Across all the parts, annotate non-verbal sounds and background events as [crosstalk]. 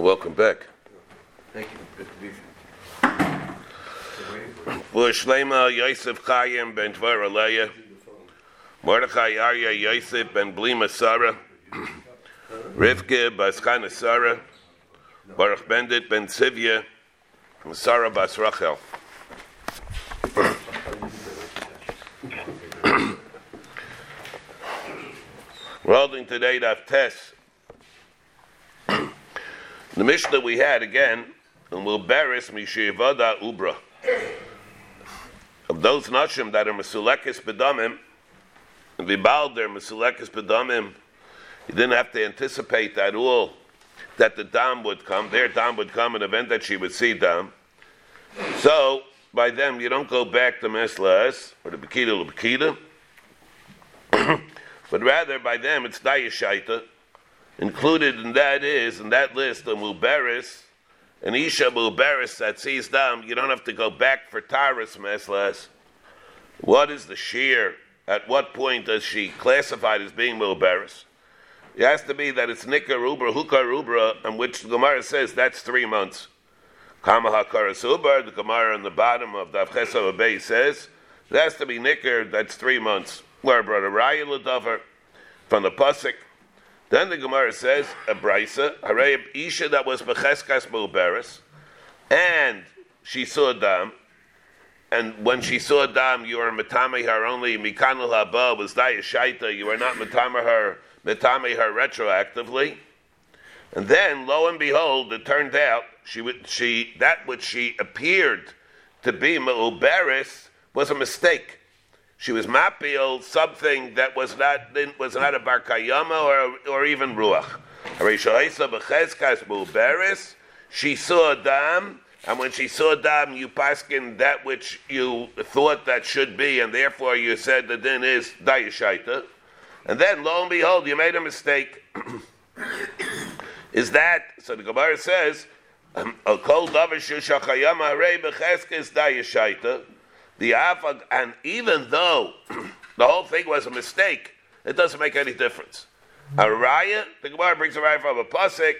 Well, welcome back. Thank you. Good to be here. V'shlema Yosef Chaim ben Tvar Aleya, Mordechai Arya Yosef ben Blima Sarah, Rivke Baschana Sarah, Baruch Bendit ben Sivya, Sarah Bas Rachel. We're holding today Daf Tes. The Mishnah we had again, and we'll beris Mishivada Ubra. Of those nashim that are Mesulekis Bedamim, and Vibal they're Mesulekis Bedamim, you didn't have to anticipate at all that the dam would come. Their dam would come, an event that she would see dam. So, by them, you don't go back to Meslas, or the Bekita Bekita, [clears throat] but rather by them it's Dayashaita. Included in that is, in that list, the Muberis, an Isha Muberis that sees them, you don't have to go back for Taras Meslas. What is the shear? At what point does she classified as being Muberis? It has to be that it's Nikar Ubra, Hukar Ubra, and which the Gemara says that's three months. Kama HaKaras the Gemara on the bottom of the Chesa Bay says, it has to be Nikar, that's three months. Where brought a Raya from the Pasik. Then the Gemara says, a Brisa, Harei Isha that was Becheskas Muberis, and she saw Dam, and when she saw Dam, you are Matame her only, Mikanul Haba was Dayashaita, you are not Matame her, Matame her retroactively. And then, lo and behold, it turned out she she that which she appeared to be Meuberis was a mistake. She was mapil something that was not was not a bar kayama or or even ruach. She saw dam, and when she saw dam, you paskin that which you thought that should be, and therefore you said the din is dayashaita. And then lo and behold, you made a mistake. is that so? The Gemara says, "A kol davar shushachayama rei becheskes dayashaita." The afag, and even though [clears throat] the whole thing was a mistake, it doesn't make any difference. A raya, the Gemara brings a raya from a pasuk.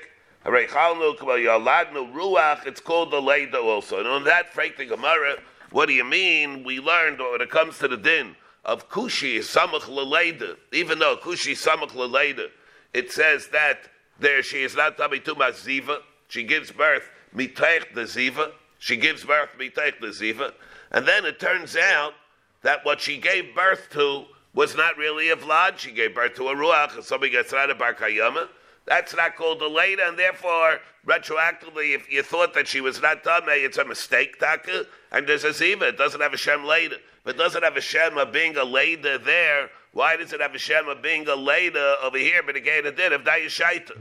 Ruach. It's called the leida also. And on that, frank the Gemara, what do you mean? We learned when it comes to the din of kushi samach leleida. Even though kushi samach leleida, it says that there she is not tamituma ziva. She gives birth mitaych the ziva. She gives birth mitaych the ziva. And then it turns out that what she gave birth to was not really a vlad. She gave birth to a ruach, and somebody gets out of bar kayama. That's not called a leda, and therefore, retroactively, if you thought that she was not done, it's a mistake, taka. And there's a ziva. It doesn't have a shem leda. But it doesn't have a shem of being a leda there. Why does it have a shem of being a leda over here? But again, it did of dayashaita.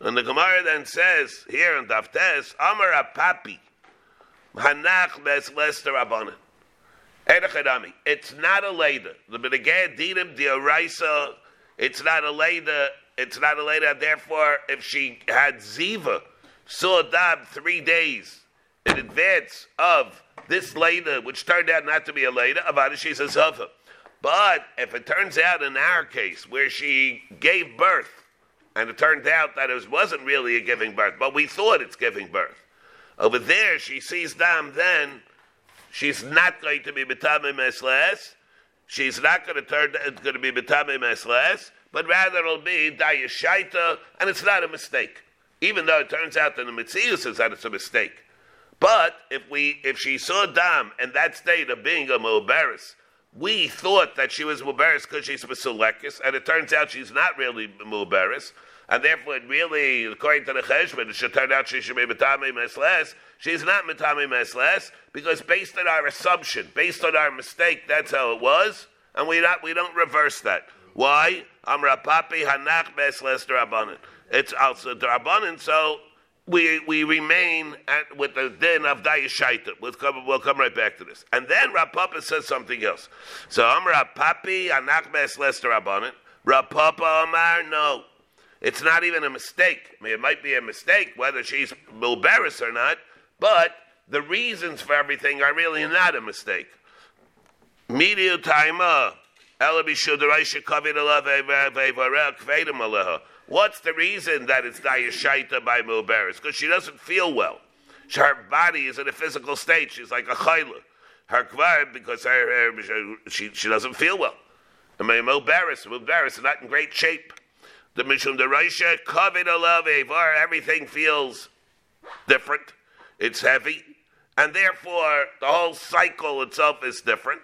And the Gemara then says here in Daftes, Amar Papi. Hanach mes lester abonin. It's not a leda. The benegay dinim diaraisa. It's not a leda. It's not a leda. Therefore, if she had ziva, saw dab three days in advance of this leda, which turned out not to be a leda, about a zava. But if it turns out in our case where she gave birth, and it turned out that it wasn't really a giving birth, but we thought it's giving birth. Over there, she sees dam, then she's not going to be betame mesles. She's not going to turn. It's going to be betame mesles, but rather it'll be dayashaita, and it's not a mistake. Even though it turns out that the says that it's a mistake. But if we, if she saw dam and that state of being a mubaris, we thought that she was mubaris because she's basulekis, and it turns out she's not really mubaris and therefore it really, according to the Cheshbon, it should turn out she should be Matame Mesles. She's not Matame Mesles because based on our assumption, based on our mistake, that's how it was, and we not we don't reverse that. Why? Amra Papi Hanach Mesles Drabanan. It's also Drabanan, so we we remain at, with the din of Dayashaita. We'll come, we'll come right back to this. And then Rapapa says something else. So Amra Papi Hanach Mesles Drabanan. Rapapa Amar, no. It's not even a mistake. I mean, it might be a mistake whether she's Mulberis or not, but the reasons for everything are really not a mistake. Media. Why What's the reason that it's dayashaita by Muberis? Because she doesn't feel well. Her body is in a physical state. She's like a chayla. Her kvar, because her, her, she, she doesn't feel well. I mean, Muberis, Muberis is not in great shape. The Mishum the Raisha, Kavid Alav everything feels different. It's heavy. And therefore, the whole cycle itself is different.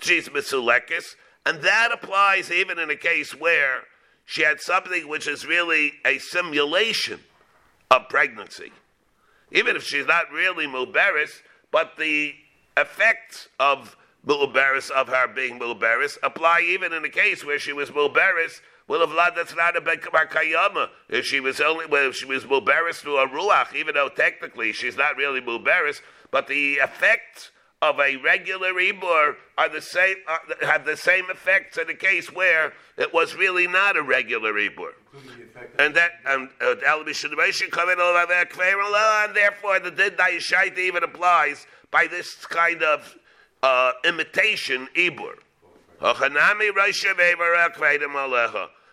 She's Misulekis. And that applies even in a case where she had something which is really a simulation of pregnancy. Even if she's not really Muberis, but the effects of Muberis, of her being Muberis, apply even in a case where she was Muberis well, if vlad that's not a kayama. If she was only, well, if she was muberis through a ruach, even though technically she's not really muberis, but the effects of a regular ibur are the same, uh, have the same effects in a case where it was really not a regular ibur. And that and uh, and therefore the din dayishaita even applies by this kind of uh, imitation ibur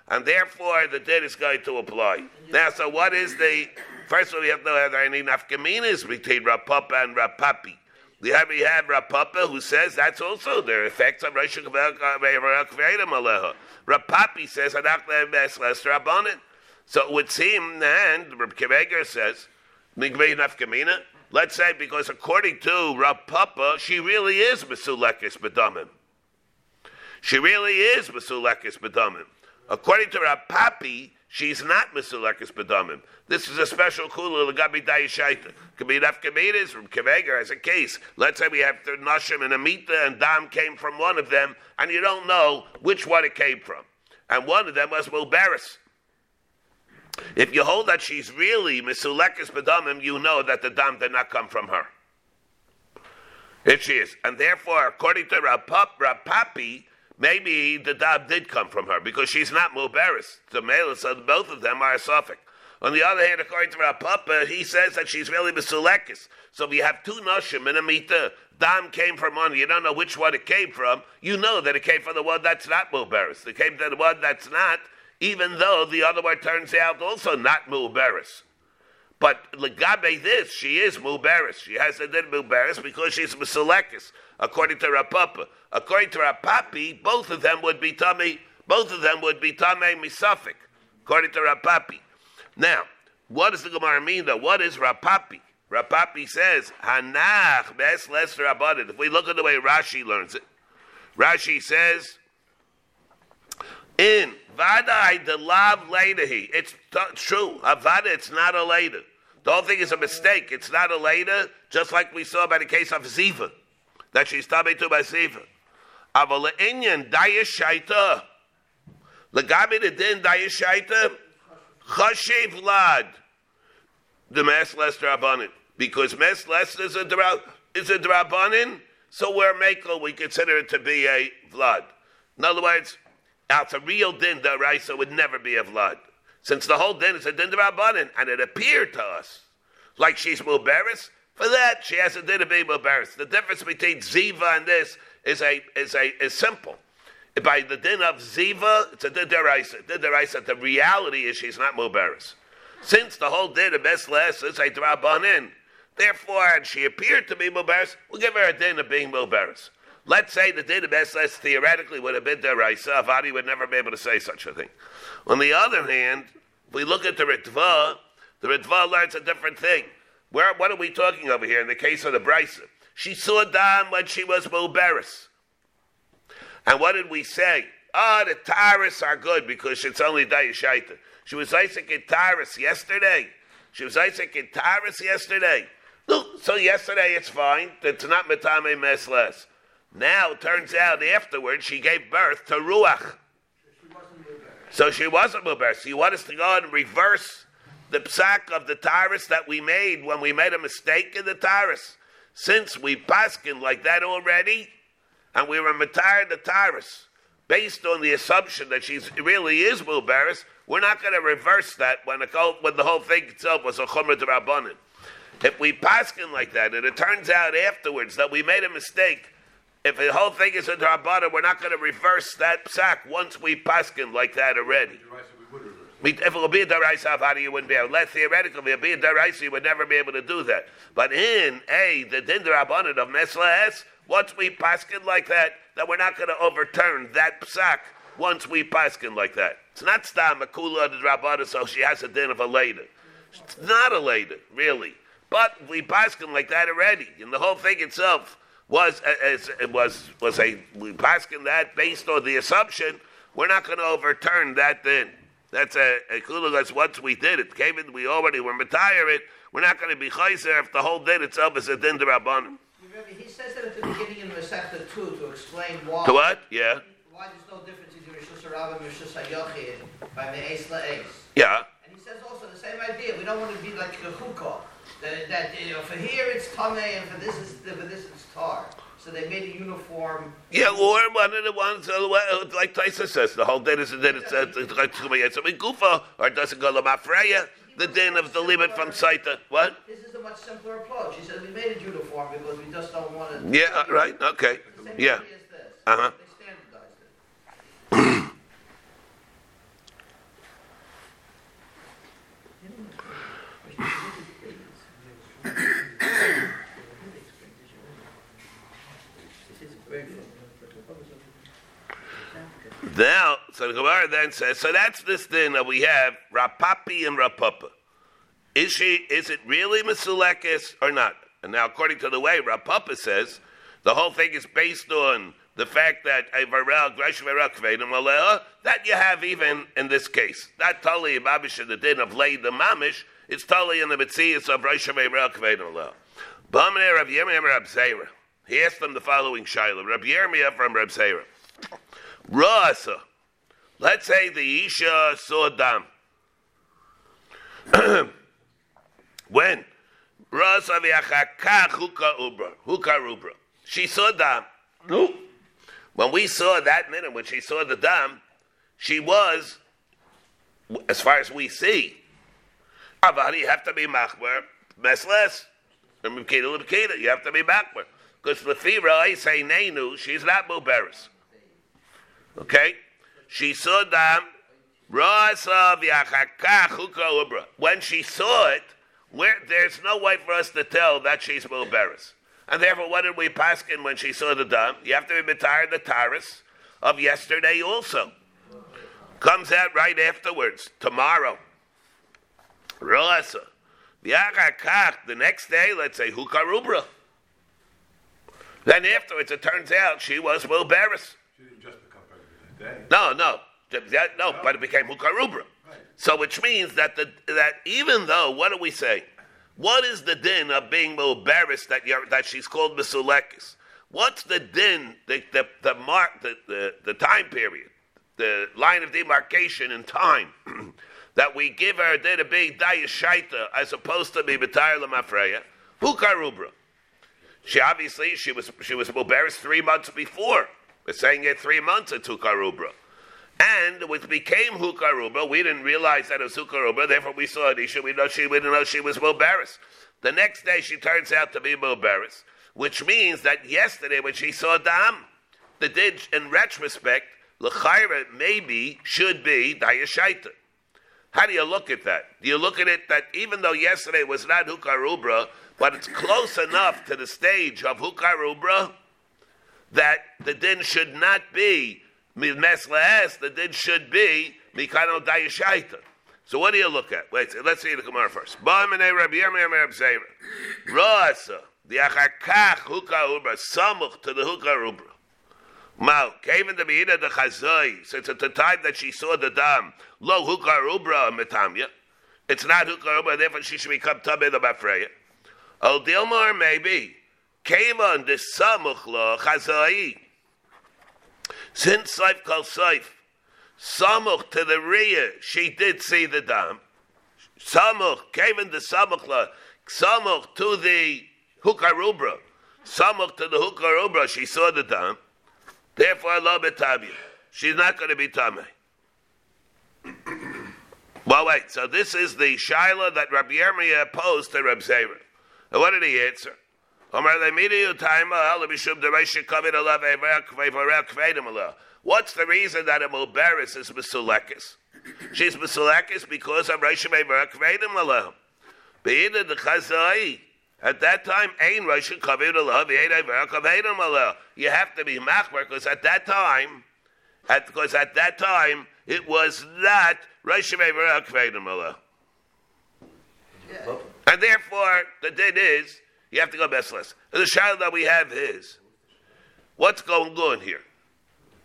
and therefore the din is going to apply. Now, so what is the first of all? We have to know there any nafkaminas between Rapapa and Rapapi. We have we have Rapapa who says that's also the effects of Rosh Rapapi says. So it would seem, and Keveger says, Let's say because according to Rapapa, she really is Mesulekis Bedamim. She really is Mesulekis Bedamim. According to Rab Papi, she's not Mesulekis Bedamim. This is a special kula legabi dayishaita. Could be enough from Keveger as a case. Let's say we have Nashim and Amita and Dam came from one of them, and you don't know which one it came from. And one of them was Mulbaris. If you hold that she's really Mesulekis Bedamim, you know that the Dam did not come from her. If she is. And therefore, according to Rab Papi, Maybe the dab did come from her because she's not Mubaris. The male, so uh, both of them are a suffix. On the other hand, according to our Papa, he says that she's really Mesulekis. So we have two Nashim in a Mita. Dam came from one. You don't know which one it came from. You know that it came from the one that's not Mubaris. It came from the one that's not, even though the other one turns out also not Mubaris. But Legabe this, she is Mubaris. She has a din Mubaris because she's Mesulekis according to Rapapa. According to Rapapi, both of them would be tummy, both of them would be tamei misafik, according to Rapapi. Now, what does the Gemara mean though? What is Rapapi? Rapapi says, Hanach bes les. If we look at the way Rashi learns it, Rashi says, in Vadai the lav ledahi. It's t- true. Avada, it's not a later. The whole thing is a mistake. It's not a later, just like we saw by the case of Ziva that she's tabe to by sefer. Aval inyan dayashaita. Legabi the din dayashaita. Chashev lad. The mass less drabanin. Because mass less is a is a drabanin, so where Mako we consider it to be a vlad. In other words, it's a real din so would never be a vlad. Since the whole din is a din drabanin, and it appeared to us like she's muberis, for that, she has a din of being embarrassed. The difference between Ziva and this is a is a is simple. By the din of Ziva, it's a din deraisa. Din deraisa. The reality is she's not mubaris. Since the whole din of Besles is a drabanin, therefore, and she appeared to be mubaris, we'll give her a din of being mubaris. Let's say the din of Besles theoretically would have been deraisa. Avadi would never be able to say such a thing. On the other hand, if we look at the Ritva, the Ritva learns a different thing. Where, what are we talking over here in the case of the Bryce? She saw Dam when she was Muberis. And what did we say? Ah, oh, the Taurus are good because it's only Dayashaita. She was Isaac in Taurus yesterday. She was Isaac in Taurus yesterday. So yesterday it's fine. It's not Metame Mesles. Now it turns out afterwards she gave birth to Ruach. So she wasn't Muberis. So you want us to go and reverse the psak of the Taurus that we made when we made a mistake in the Taurus. Since we paskin like that already, and we were matar the Taurus, based on the assumption that she really is Mulbaris, we're not going to reverse that when the, when the whole thing itself was a Chumrah Rabbanin. If we paskin like that, and it turns out afterwards that we made a mistake, if the whole thing is a Rabbanin, we're not going to reverse that psak once we paskin like that already. If it would be a daraisa how you wouldn't be able. Less theoretically, if it be a daraisa, you would never be able to do that. But in a the din rabbanon of meslas, once we paskin like that, that we're not going to overturn that psak once we paskin like that. It's not stam makula the rabbanon, so she has a din of a lady. It's not a lady, really. But we paskin like that already, and the whole thing itself was uh, as it was was a we paskin that based on the assumption we're not going to overturn that then. That's a, a That's once we did it. Came in, we already were retire it. We're not going to be chayzer if the whole din itself is a din derabbanim. He says that at the beginning in Masechta 2 to explain why. To what? Yeah. Why there's no difference between Rishus Rabbah and Rishus Hayochid by the Ace La Ace. Yeah. And he says also the same idea. We don't want to be like a chukah. That, that you know, for here it's tameh and for this is for this it's tar. So they made a uniform. Yeah, or one of the ones uh, like Tyson says, the whole din is that it's uh, it's a gufa, or doesn't go lamafreya, the din of the limit from Saita. What? This is a much simpler approach. He says we made a uniform because we just don't want to. Yeah, uh, right. Okay. Yeah. Uh huh. Now, so the Gemara then says, so that's this thing that we have Rapapi and Rapapa. Is she? Is it really Masulekis or not? And now, according to the way Rapapa says, the whole thing is based on the fact that that you have even in this case. Not totally Babish in the din of Leid the Mamish, it's totally in the Mitzias of Hashanah Kvedim Bamne Rabbi Yirmiyah Rabbi Zera. He asked them the following Shaila. Rabbi Yirmiyah from Rabbi Zera. Rasa. Let's say the Isha saw dam. [clears throat] when? Rasa v'achakach huka ubra. Huka rubra. She saw dam. No. When we saw that minute, when she saw the dam, she was, as far as we see, Avadi, you have to be machmer, mesles. You have to be machmer. Because the Lefira, I say Neinu, she's not Muberis. Okay? She saw them. When she saw it, where, there's no way for us to tell that she's Muberis. And therefore, what did we pass in when she saw the dam? You have to be retired the taris of yesterday also. Comes out right afterwards, tomorrow. The next day, let's say, Hukarubra. Then afterwards, it turns out she was No, no, no, but it became Hukarubra. So, which means that the, that even though, what do we say? What is the din of being Mubaris that that she's called Misulekis? What's the din, the, the, the mark, the, the, the time period, the line of demarcation in time [clears throat] that we give her din to be Dayashaita as opposed to be B'tayr Lamafreya? Hukarubra. She obviously she was she was Mubaris three months before. We're saying it three months at Hukarubra. And it became Hukarubra, we didn't realize that it was Hukarubra, therefore we saw Adisha, we know she we didn't know she was Mubaris. The next day she turns out to be Mubaris, which means that yesterday when she saw Dam, the did in retrospect, L'chaira maybe should be Dayashaita. How do you look at that? Do you look at it that even though yesterday was not Hukarubra, but it's close enough to the stage of Hukarubra that the din should not be Meslaes, the din should be Mikano Dayashaita. So what do you look at? Wait, let's see the Gemara first. Rasa, the achakach hukah ubra, samuch to the hukah ubra. Mal, came in the Beida the Chazai, since at the time that she saw the dam, lo hukah ubra metamya, it's not hukah ubra, therefore she should become tabed of Afreya. Oh, Dilmar maybe. Kavan the samuch lo chazai. Since Saif called Saif, samuch to the rear, she did see the dam. Samuch, Kavan the samuch lo, samuch to the hukarubra. Samuch to the hukarubra, she saw the dam. Therefore, Allah betabia. She's not going to be tamei. [coughs] well, wait. So this is the shaila that Rabbi Yirmiyah posed to Rabbi Zera. And what did he answer? What's the reason that a Mubaris is Mesulekis? She's Mesulekis because of Rosh Hashanah Kvedim Aleha. Beida the Chazai. At that time, Ein Rosh Kavir Aleha, V'Eidai Kvedim Aleha. You have to be Machmer because at that time, at, because at that time, it was not Rosh Hashanah Kvedim Aleha. And therefore, the din is, you have to go. And the child that we have is, what's going on here?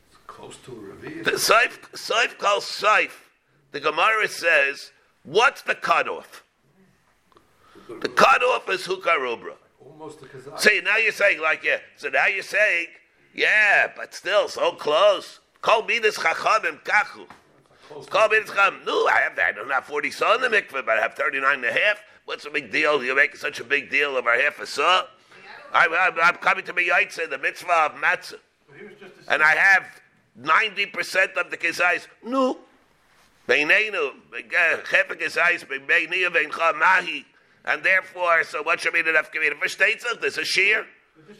It's Close to a reveal. The Saif, Saif calls Saif. The Gemara says, what's the cutoff? The cutoff is Hukarubra. Almost a kazak. See, now you're saying, like, yeah. So now you're saying, yeah, but still so close. Call me this Chachamim Kachu. Call me this Chacham. No, I have that. I don't have 40 saw in the mikveh, but I have 39 and a half. What's the big deal? You're making such a big deal of our half a saw. I'm, I'm, I'm coming to me Yaitse, the mitzvah of matzah. But he was just and I have 90% of the kezais. No. Beinenu, chefe kezais, beiniya beincha mahi. And therefore, so what should be the nefkamina? For states, there's a shear.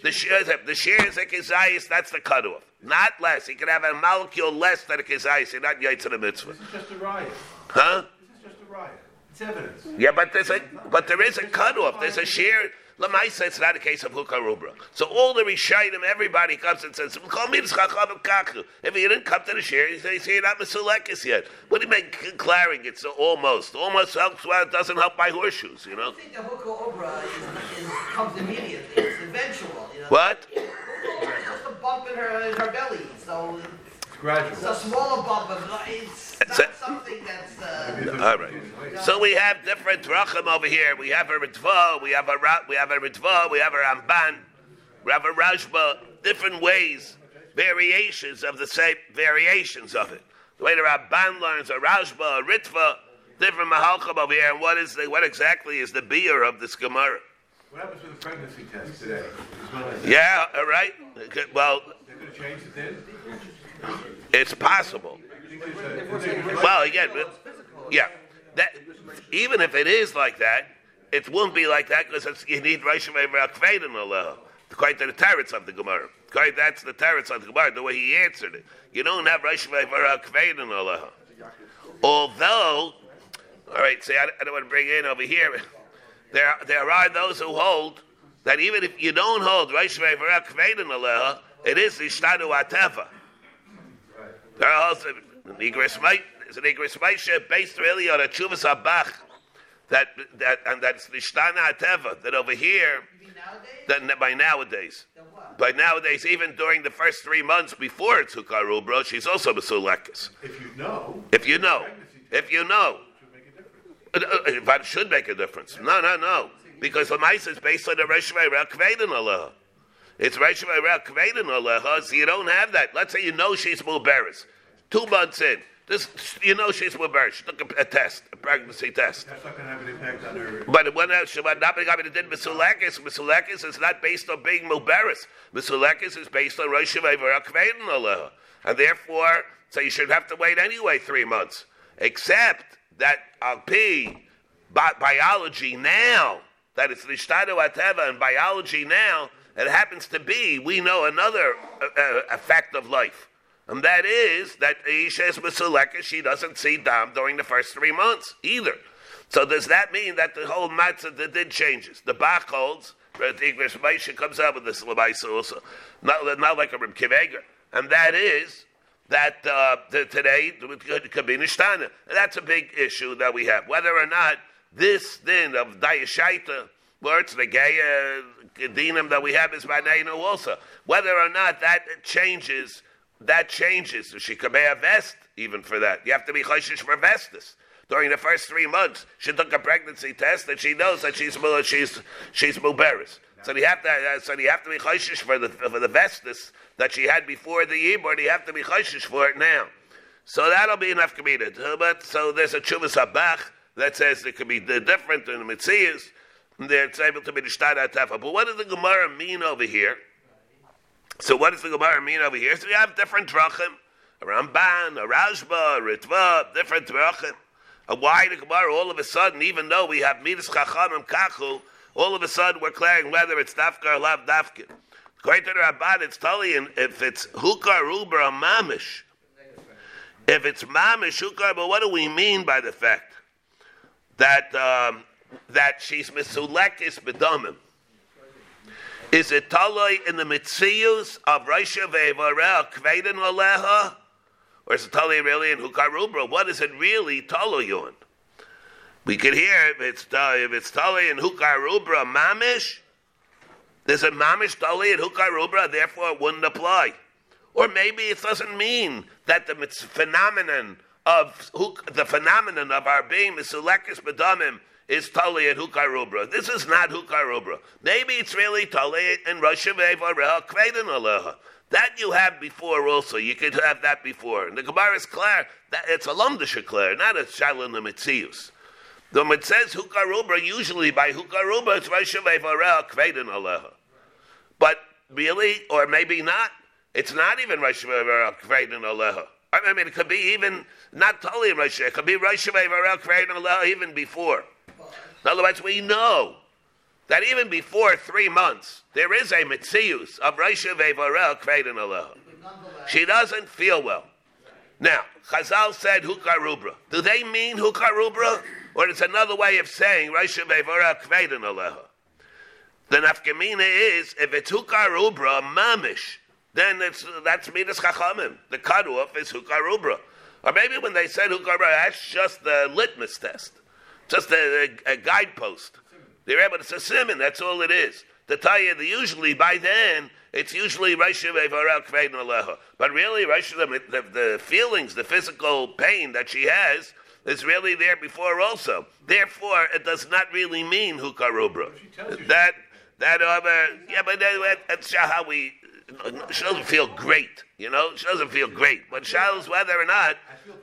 The shear, the shear is a kezais, that's the cutoff. Not less. He can have a molecule less than a kezais, you're not yaitz in the mitzvah. This is just a riot. Huh? This is just a riot. Yeah, but there's a but there is a cutoff. There's a sheer. Lamaisa, it's not a case of hukarubra. So all the rishayim, everybody comes and says, "Call me this chacham kachu." If you didn't come to the share, you say, "You say you're not mesulekis yet." What do you mean declaring it's almost, almost helps. Well, it doesn't help by horseshoes, you know. I think the hookah is, comes immediately. It's eventual. You know? What? It's just a bump in her in her belly. So gradual. it's a smaller bump, but it's It's not a- something that's. Uh, All right. So we have different drachim over here. We have a ritva, we have a ra- we have a ritva, we have a ramban, we have a rashba. Different ways, variations of the same variations of it. The way the ramban learns a rashba, a ritva, different mahalchim over here. And what is the, what exactly is the beer of this gemara? What happens with the pregnancy test today? Is one of the- Yeah, all right. Well, They're going to change the din? It's possible. Well, again, yeah, that even if it is like that, it won't be like that because you need Rishon Kvedim Allah. Quite the teretz of the Gemara. Quite that's the teretz of the Gemara. The way he answered it, you don't have Rishon Kvedim Allah. Although, all right, see, I, I don't want to bring in over here. There, there are those who hold that even if you don't hold Rishon Kvedim Allah, it is Ishtanu Ateva. There are also Nigris Mait is an Nigris Maisha based really on a Chuvas Abach that that and that's Nishtana Ateva that over here you that by nowadays by nowadays even during the first three months before it's Hukaru bro she's also Mesulekis. If you know, If you know, if you know, it should make a difference. but it should make a difference. No, no, no, because the mice is based on the Reshvei Rakvein Allah. It's Reshvei Rakvein Allah, so you don't have that. Let's say you know she's Muberis, two months in. This, you know she's Muberis. She took a, a test, a pregnancy test. That's not going to have an impact on her. But when uh, Shabbat not being able to Misulekis is not based on being Muberis. Misulekis is based on Rosh Hashanah Allah. And therefore, so you should have to wait anyway three months. Except that Al Pi, bi- biology now, that it's Nishtadu Ateva and biology now, it happens to be, we know another uh, uh, effect of life. And that is that Isha is Misulekis, she doesn't see Dam during the first three months either. So does that mean that the whole matzah the did changes? The Bach holds, the Igros Moshe comes out with this also, not, not like a Reb Kiveger, and that is that uh, the, today could, be Nishtana. That's a big issue that we have. Whether or not this din of Dayashaita, it's the gay dinim that we have is by Nainu also, whether or not that changes, that changes. She could be a vest even for that. You have to be chayshish for vestis during the first three months, she took a pregnancy test and she knows that she's she's she's muberis. So you have to uh, so you have to be chayshish for the for the vestis that she had before the yibor. You have to be chayshish for it now. So that'll be enough committed. But so there's a chuvas abach that says it could be different in the mitzias. There it's able to be atafa. But what does the Gemara mean over here? So what does the Gemara mean over here? So we have different drachim, a Ramban, a Rashba, a Ritva, different drachim. Why the Gemara all of a sudden, even though we have Midas Chachamim Kachu, all of a sudden we're clearing whether it's Dafka or Lav Dafka. According to the Rabban, it's totally if it's Hukar Rubra Mamish. If it's mamish hukar, but what do we mean by the fact that um, that she's misulekis bedamim? Is it taloi in the mitzius of Raisha ve'varel kveidin aleha? Or is it taloi really in hukarubra? What is it really taloi on? We could hear if it's uh, if it's taloi in hukarubra mamish. There's a mamish taloi in hukarubra, therefore it wouldn't apply. Or maybe it doesn't mean that the phenomenon of the phenomenon of our being misulekis bedamim is Tali and Hukarubra. This is not Hukarubra. Maybe it's really Tali and Rosh Hashanah Kveden Aleha. That you have before also. You could have that before. And the Gemara is clear that it's a Lumdisha clear, not a Shalom Mitzius. Though it says Hukarubra, usually by Hukarubra it's Rosh Hashanah Kveden Aleha. But really, or maybe not, it's not even Rosh Hashanah Kveden Aleha. I mean, it could be even not totally Rosh It could be Rosh Hashanah even before. In other words, we know that even before three months, there is a mitzius of Raisha Vevarel Kveden Allah. She doesn't feel well. Now, Chazal said Hukarubra. Do they mean Hukarubra? Or it's another way of saying Raisha Vevarel Kveden Allah. The nafkamina is, if it's Hukarubra, mamish, then it's, that's Midas Chachamim. The cutoff is Hukarubra. Or maybe when they said Hukarubra, that's just the litmus test just a, a, a guidepost. They're able to say simon. That's all it is. To tell you that usually by then it's usually Raishiv Evarel Kvein Aleha. But really, Raishiv, the, the feelings, the physical pain that she has is really there before also. Therefore, it does not really mean Hukarubra. That that other yeah, but that, that's how we. She doesn't feel great, you know. She doesn't feel great. But Charles, whether or not,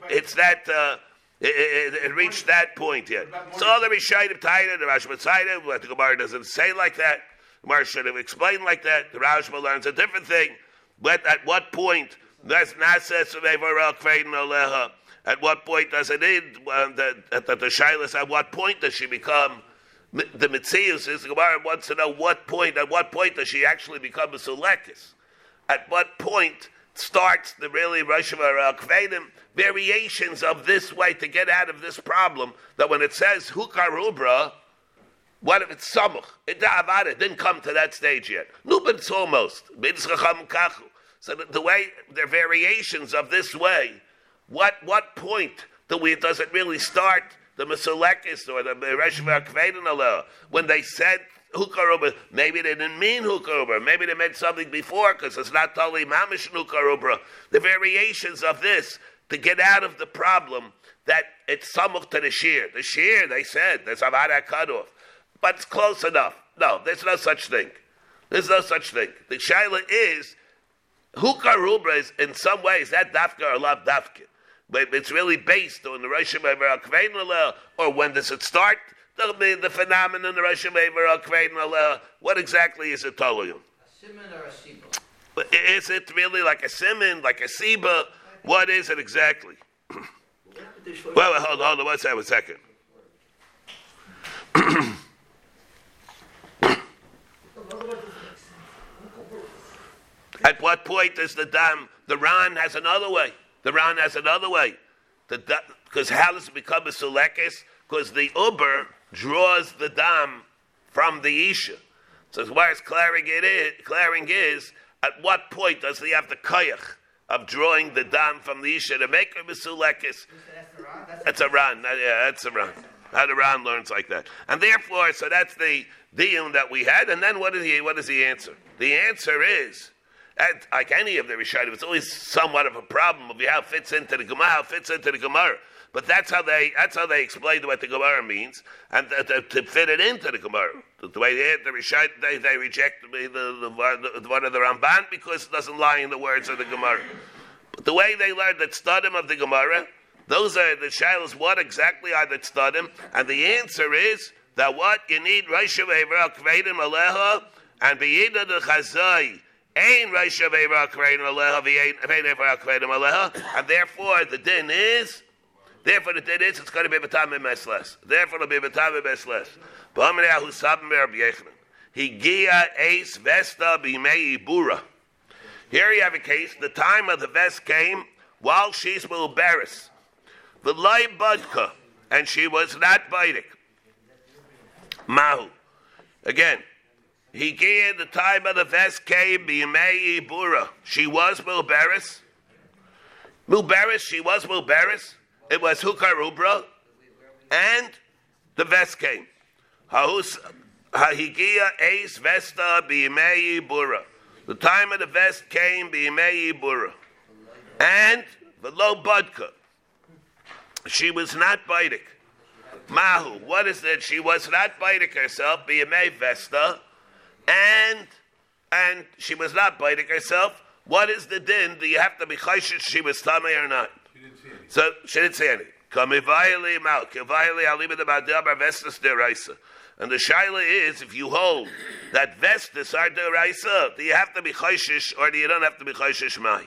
it's that. Uh, it, it, it, reached that point yet. So the Rishayim Taina, the Rashba Taina, what the Gemara doesn't say like that. The Gemara should have explained like that. The Rashba learns a different thing. But at what point does Nases Oleha? At what point does it end? Uh, that the, the Shilas, at what point does she become the Mitzias? The Gemara wants to know what point. At what point does she actually become a Sulekis? At what point starts the really Rosh Hashanah variations of this way to get out of this problem. That when it says Hukarubra, what if it's Samuch? It didn't come to that stage yet. It's almost. So the, way there are variations of this way. What what point do we does it really start the Masulekis or the Reshva when they said Hukaruba. Maybe they didn't mean Hukaruba. Maybe they meant something before because it's not totally Mamish Hukaruba. The variations of this to get out of the problem that it's samuch to the shear. The shear, they said, there's a cut cutoff. But it's close enough. No, there's no such thing. There's no such thing. The shaila is, Hukarubra is in some ways that dafka or lav dafka. But it's really based on the Rosh or when does it start? The, the phenomenon, the Rosh What exactly is it telling you? A simon or a siba? Is it really like a simon, like a siba? What is it exactly? well, well, hold on, hold on, one second, one second. At what point does the dam? The Ran has another way. The Ran has another way. Because how does it become a selekis? Because the Uber draws the dam from the Isha. So as far as clearing it is, clearing is, at what point does he have the koyach of drawing the dam from the Isha to make a Misulekis? That's a Ran. Yeah, that's a Ran. How Ran learns like that. And therefore, so that's the deal that we had. And then what is he? What is the answer? The answer is, at, like any of the Rishonim, it's always somewhat of a problem of how it fits into the Gemara, how it fits into the Gemara. But that's how they that's how they explained what the Gemara means, and to, to, fit it into the Gemara. The, the way they the they, they reject the, the, the, one of the Ramban because it doesn't lie in the words of the Gemara. But the way they learned the studim of the Gemara, those are the shilas. What exactly are the studim? And the answer is that what you need Raisha Ve'evra Kvedim Aleha and B'yida the Chazai. And therefore the din is Therefore, the din is it's going to be betam mesles. Therefore, it'll be betam mesles. B'amrei ahu sabim Rabbi Yechon. Higia eis vesta b'mei ibura. Here you have a case. The time of the vest came while she's Mulberis. The Lai Budka, and she was not biting. Mahu. Again, he gave the time of the vest came Bimei Bura. She was Mulberis. Mulberis, she was Mulberis. It was Hukarubra. And the vest came. Hahigia Ace Vesta Bimei Bura. The time of the vest came Bimei Bura. And the low Budka. She was not biting. Mahu, what is it? She was not biting herself, Bimei Vesta and and she was not biting herself. What is the din? Do you have to be chayshish she was tummy or not? So she didn't say deraisa. And the shaila is, if you hold that vestas are deraisa, do you have to be chayshish or do you don't have to be chayshish mai?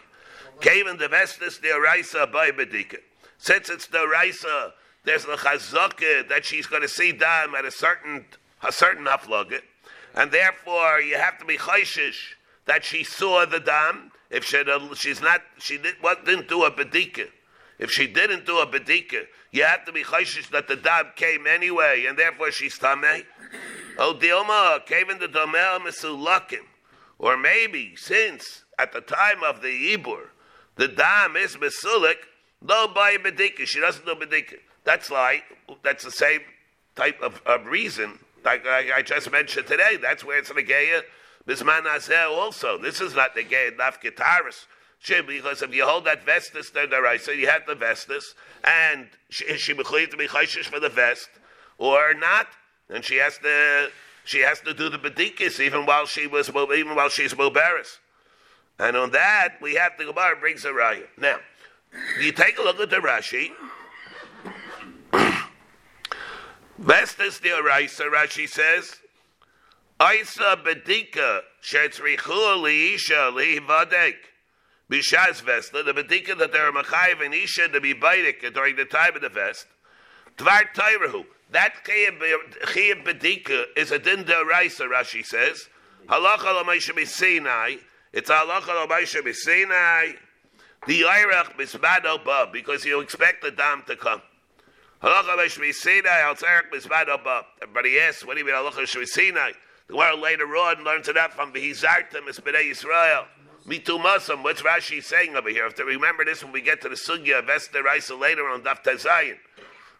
Kaven the vestas deraisa by bedika. Since it's deraisa, there's the chazaka that she's going to see dam at a certain a certain haflaget and therefore you have to be chayshish that she saw the dam. If she she's not, she did, what, didn't do a bedika. If she didn't do a bedika, you have to be chayshish that the dam came anyway, and therefore she's tamei. Oh, Dilma came in the domel misulakim, or maybe since at the time of the ibur, the dam is misulik, no by bedika. She doesn't do bedika. That's like that's the same type of, of reason like I, I, just mentioned today, that's where it's Negeya Bisman also. This is not Negeya Naf Gitaris. Because if you hold that vestus, then the right, so you have the vestus, and she, she to be chayshish for the vest or not, and she has to she has to do the bedikis even while she was even while she's mubaris. And on that, we have the Gemara brings a raya. Now, you take a look at the Rashi. [coughs] Vestas the Araisa, Rashi says, Isa bedika shetzrichu liisha lihvadek. Bishas Vesta, the bedika that there are machayiv and isha to be baidik during the time of the vest. Tvar Tairahu. That chiyab bedika is a din Rashi says. Halacha l'maisha Sinai. It's halacha l'maisha Sinai. The Irach bismado bab, because you expect the dam to come. Everybody asks, what do you mean halacha shvisinai? The world later on learns it out from Behizartim Espedei Yisrael. Mitu Masam, what's Rashi saying over here? If to remember this when we get to the Sugya of Esther later on Daf Tezayin.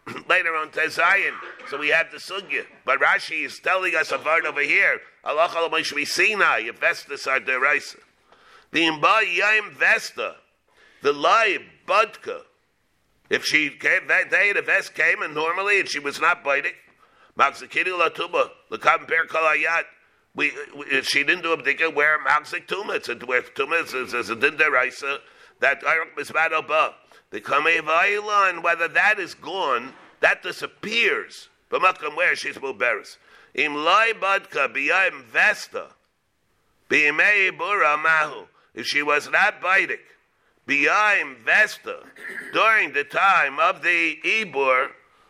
[clears throat] later on Tezayin. So we have the Sugya. But Rashi is telling us a word over here. Allah Shvisinai, if Vestas are Deraisa. The Imba Yaim Vesta, the live Budka, if she came that day, the vest came and normally, and she was not biting, Magzikiri Latuba, the Per Kalayat. We, if she didn't do a bdika, wear Magzik Tuma. It's a where Tuma is, is a Dindaraisa that Arak Bismat above. The Kamei and whether that is gone, that disappears. B'makam where she's Muberis. Im Lai Badka B'yayim Vesta B'yimei Bura Mahu. If she was not biting, B'yayim Vesta, during the time of the Ibur,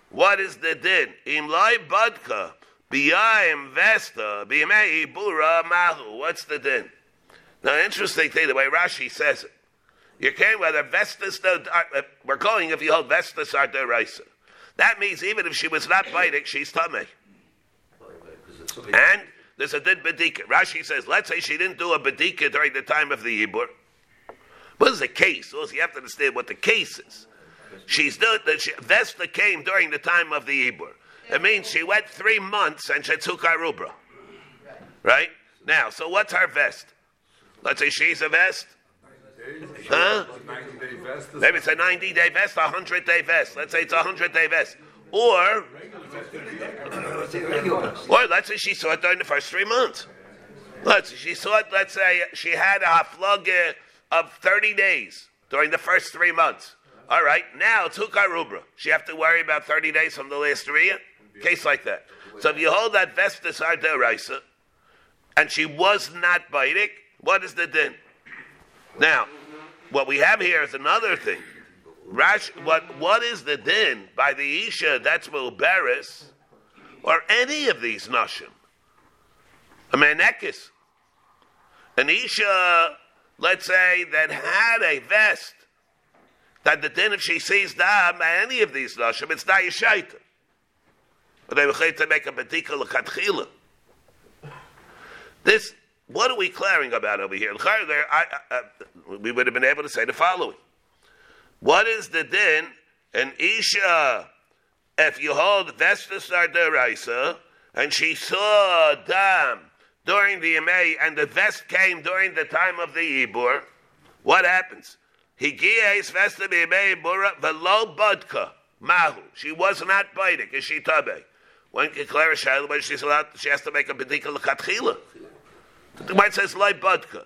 what is the din? Im Imlai Budka, B'yayim Vesta, B'yamei Ibura Mahu. What's the din? Now, interesting thing, the way Rashi says it. You can't whether Vestas, uh, we're calling if you hold Vestas are deraisa. That means even if she was not biting, she's tummy. And there's a din bedika. Rashi says, let's say she didn't do a bedika during the time of the Ibur. What is the case? Also, you have to understand what the case is. She's doing she, Vesta came during the time of the Ibur. It means she went three months and she took Rubra. Right? Now, so what's her vest? Let's say she's a vest. Huh? Maybe it's a 90 day vest, a 100 day vest. Let's say it's a 100 day vest. Or, [coughs] or let's say she saw it during the first three months. Let's say she saw it, let's say she had a haflagah uh, of 30 days during the first three months. All right, now it's Hukarubra. She have to worry about 30 days from the last three Case like that. So if you hold that Vestas Arderaisa, and she was not biting, what is the din? Now, what we have here is another thing. Rash, what, what is the din by the Isha that's Mulberis, or any of these Nashim? A Manekis. An Isha let's say, that had a vest that the din if she sees dam any of these nashim, it's dayashaita. But they were to make a bedika l'katchila. This, what are we clearing about over here? I, I, I, we would have been able to say the following. What is the din? An Isha, if you hold Vestus Arderaisa, and she saw Dam during the Yemei, and the vest came during the time of the Ibur, what happens? He gies Vesta Bura velo budka mahu. She was not biting. Is she tabe? When can Clara Shaila, when she's allowed, she has to make a bedika l'katchila. The Gemara says like budka.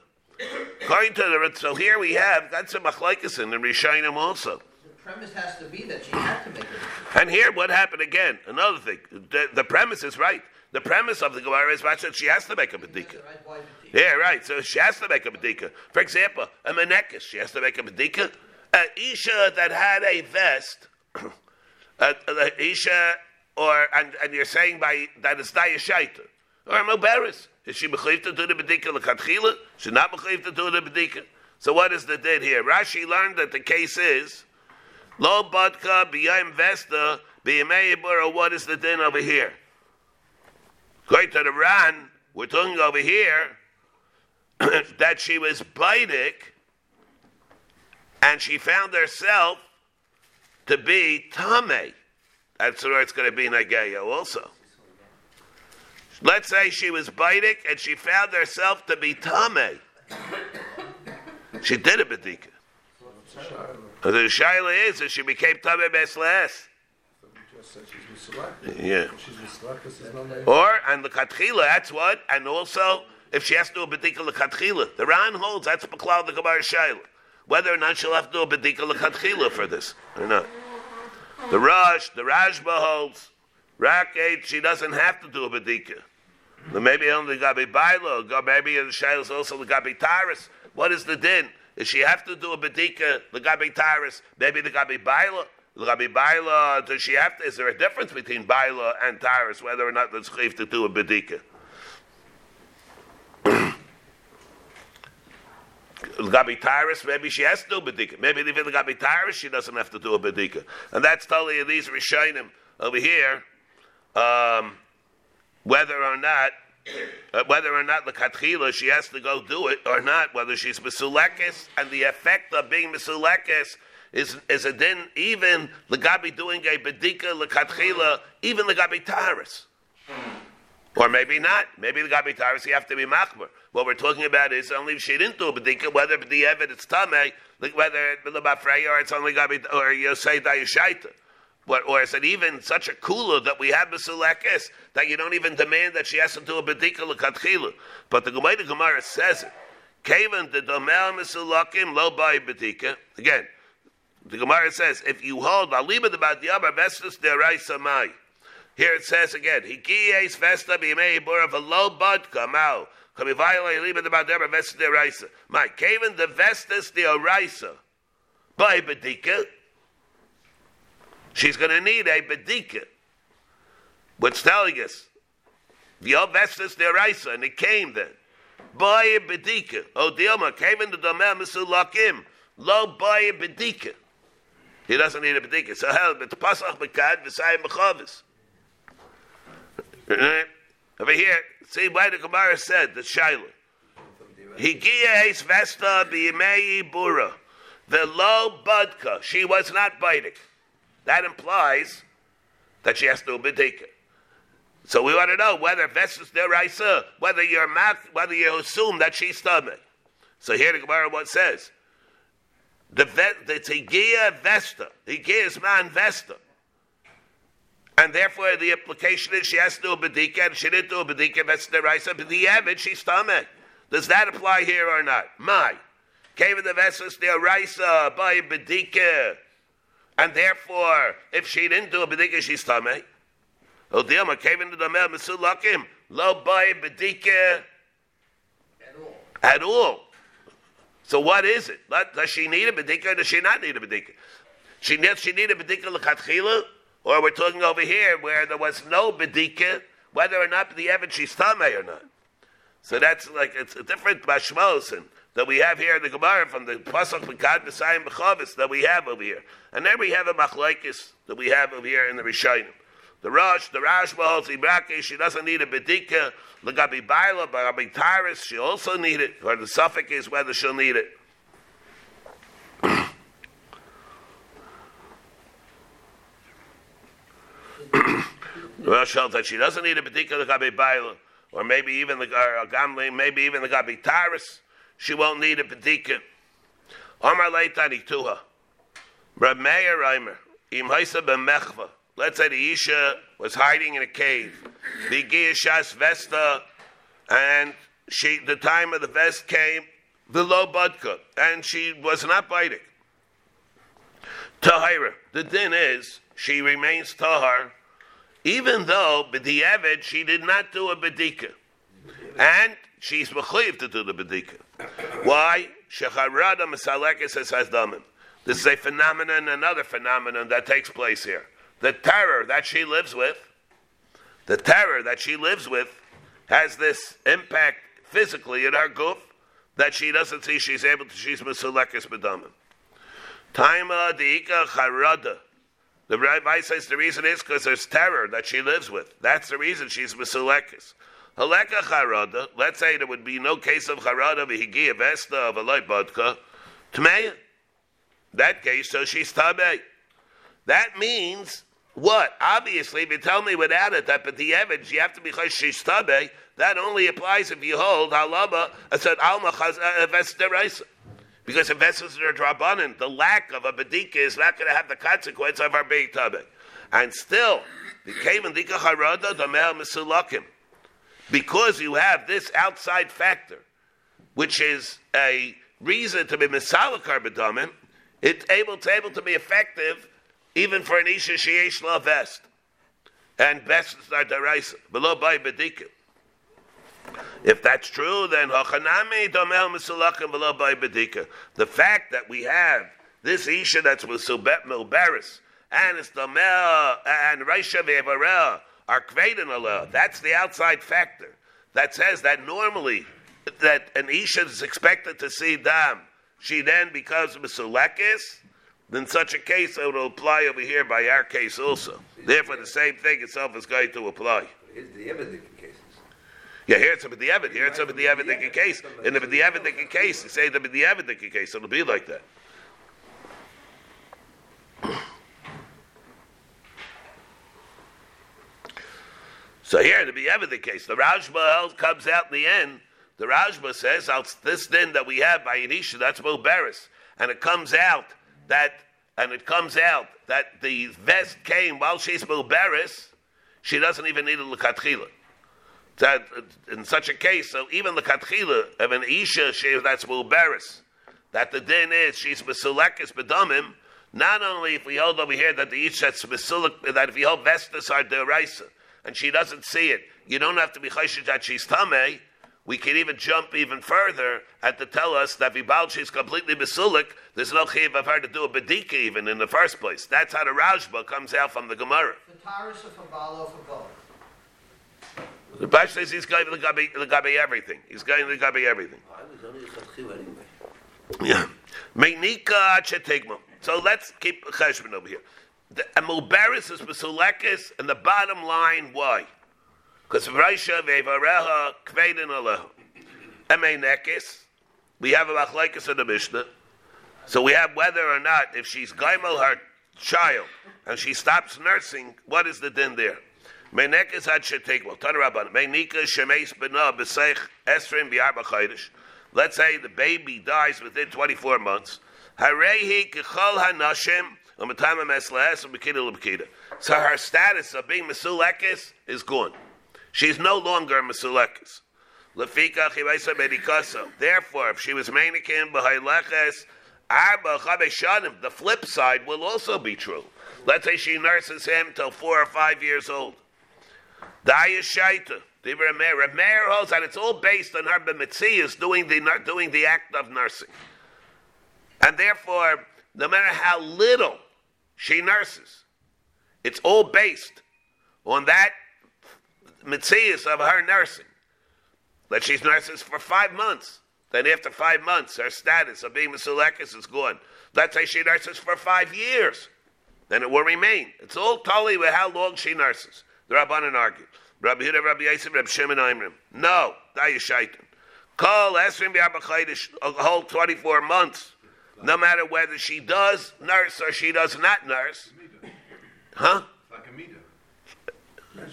According to the so here we have that's a machlekes in the Rishayim also. The premise has to be that she had to make it. And here, what happened again? Another thing. The, the premise is right. The premise of the Gemara is that she has to make a bedika. Right. Yeah, right. So she has to make a bedika. For example, a menekes, she has to make a bedika. An isha that had a vest, [clears throat] a, a isha, or and, and you're saying by that it's dayashaita, or a moberis. Is she mechayiv to do the bedika l'katchila? She not mechayiv to do the bedika. So what is the din here? Rashi learned that the case is lo badka b'yayim vesta b'yamei or What is the din over here? Going to the Ran, we're talking over here [coughs] that she was biting and she found herself to be tame. That's where it's going to be Nagaya also. Let's say she was biting and she found herself to be tame. She did a bedika. The shaila is that she became tame besles. Yeah. Or and the katchila, that's what, and also if she has to do a bedika lekatchila, the Ran holds that's beklal the Gemara shaila, whether or not she'll have to do a bedika lekatchila for this or not. The Rush, the Rashba holds, Rak eight, she doesn't have to do a bedika. Maybe only the Gabi Bailo, maybe the shaila is also the Gabi Taris. What is the din? Does she have to do a bedika, the Gabi Taris, maybe the Gabi Baila? Rabbi Baila, does she have to, is there a difference between Baila and Taris, whether or not there's chayv to do a bedika? Gabi Taris, maybe she has to do a bedika. Maybe even the Gabi Taris, she doesn't have to do a bedika. And that's totally these Rishonim over here, um, whether or not uh, whether or not the katchila she has to go do it or not, whether she's mesulekis, and the effect of being mesulekis is is a din even legabi doing a bedika lekatchila, even legabi taris. Or maybe not. Maybe the gabi taris you have to be machmer. What we're talking about is only if she didn't do a bedika, whether the evidence tame, whether lebafrei or it's only gabi or yosei dayishaita. But, or is it even such a kula that we have Basulakis that you don't even demand that she has to do a bedika lekatchila? But the Gemara Gemara says it. Kavan the domel misulakim lo bay bedika. Again, the Gemara says if you hold aliba the badiyama vestus deraisa mai. Here it says again, Hikiyes vesta b'yimei bura v'lo badka mau. Kamivayla aliba the badiyama vestus deraisa. My kavan the vestus deraisa by bedika she's going to need a bedika. What's telling us? The Vestus deraisa, and it came then. By bedika. Oh, Dilma came in the domem misulakim. Lo by bedika. He doesn't need a bedika. So hell, but pasach bekad v'sayim mechavis. Uh-huh. Over here, see why the Gemara said the Shaila. Higia es vesta b'yimei bura. The low budka. She was not biting. That implies that she has to be. So we want to know whether vestus deraisa, whether you're math, whether you assume that she's stomach. So here the Gemara what says the the tigia vesta, tigia is man vesta, and therefore the implication is she has to do a bedika, and she didn't do a bedika vestus deraisa, but the average she's stomach. Does that apply here or not? My. Came the vestus deraisa by bedika. And therefore, if she didn't do a bedika, she's tamei. Odiyama came into the mel misulakim lo by bedika At all. at all. So what is it? Does she need a bedika or does she not need a bedika? She needs she need a bedika l'katchila, or we're talking over here where there was no bedika, whether or not the evidence she's tamei or not. So that's like it's a different mashmos that we have here in the Gemara from the Pasuk Mekad Messiah Bechavis that we have over here. And then we have a Machlaikis that we have over here in the Rishayim. The Rosh, the Rashba holds Ibraki, she doesn't need a Bedika. Lagabi Baila, Bagabi Taris, she also need it. Or the suffix is whether she'll need it. the Rosh holds that she doesn't need a Bedika Lagabi Baila. Or maybe even the Gamli, maybe even the Gabi Taris, she won't need a Bedika. Omar Leitani Tuha. Reb Meir Reimer, Im Haisa B'mechva. Let's say the Isha was hiding in a cave. The Giyashas Vesta, and she, the time of the vest came, the low budka, and she was not biting. Tahira. The din is, she remains tahar, even though b'di'evid she did not do a bedika. And she's mechayiv to do the bedika. Why? Shecharada misalekes es hasdamim. This is a phenomenon, another phenomenon that takes place here. The terror that she lives with, the terror that she lives with, has this impact physically in her goof that she doesn't see she's able to, she's misalekes bedamim. Taima diika charada. The rabbi says the reason is because there's terror that she lives with. That's the reason she's misalekes. Haleka charada. Let's say there would be no case of charada v'higia vesta of a light vodka. Tmeya. That case, so she's tabe. That means what? Obviously, if you tell me without it that but the evidence you have to be she's tabe, that only applies if you hold halaba. I said alma uh, vesta because if vessels are drabanan, the lack of a bedika is not going to have the consequence of our being tabe. And still, the cave and dika harada the misulakim. Because you have this outside factor, which is a reason to be misalakar bedamin, it's able to able to be effective even for an isha sheyesh vest. And vests are deraisa, below by bedika. If that's true, then. The fact that we have this isha that's musubet milbaris and it's domel and reisha ve'avarel are kveden Allah. That's the outside factor that says that normally that an isha is expected to see dam. She then becomes misulekis. Then such a case it will apply over here by our case also. Therefore, the same thing itself is going to apply. Is the cases? Yeah, here it's a the evid. Here it's a the evid case. In the the evid case, you say the the evid case. It'll be like that. [clears throat] So here, to be ever the case, the Rashba comes out in the end. The Rashba says, this din that we have by Yenisha, that's Moberis. And it comes out that, and it comes out that the vest came while she's Moberis, she doesn't even need a Lekatchila. That in such a case, so even the Katchila of an Isha, she, that's Moberis, that the din is she's Mesulekis Bedamim, not only if we hold over here that the Isha, that's Mesulek, that if we hold Vestas are Deraisa, and she doesn't see it, you don't have to be chayshish that she's tamei. We can even jump even further and to tell us that Vibal she's completely basulik. There's no chiv of her to do a bedika even in the first place. That's how the Rashba comes out from the Gemara. The Taurus of a balo for both. The Bash says he's going to gabe everything. He's going to gabe everything. I was only a chachil anyway. Yeah. Meinika chetigma. So let's keep cheshbon over here. The Amuberis is Basulekis, and the bottom line, why? Because Raisha ve'vareha kveidin aleha. Emenekis, we have a machlekes in the Mishnah. So we have whether or not, if she's gaimel her child, and she stops nursing, what is the din there? Menekis had shetikmal. Tana Rabban. Menika shemeis bena b'seich esrim bi'arba chaydish. Let's say the baby dies within 24 months. Harehi kechol hanashim so her status of being Mesulekis is gone. She's no longer Mesulekis. Therefore, if she was Manikin B'haileches, the flip side will also be true. Let's say she nurses him till four or five years old. Daya Shaita. Meir holds that it's all based on her b'mitzias doing the doing the act of nursing, and therefore, no matter how little she nurses. It's all based on that mitzias of her nursing. That she nurses for five months. then after five months, her status of being Masulekis is gone. Let's say she nurses for five years, then it will remain. It's all totally with how long she nurses. The Rabbanan argue. Rabbi Yehuda, Rabbi Yosef, Rabbi Shimon, Imrim. No, that is shaitan. Call Esrim B'Abachaydish a whole 24 months, no matter whether she does nurse or she does not nurse. Huh?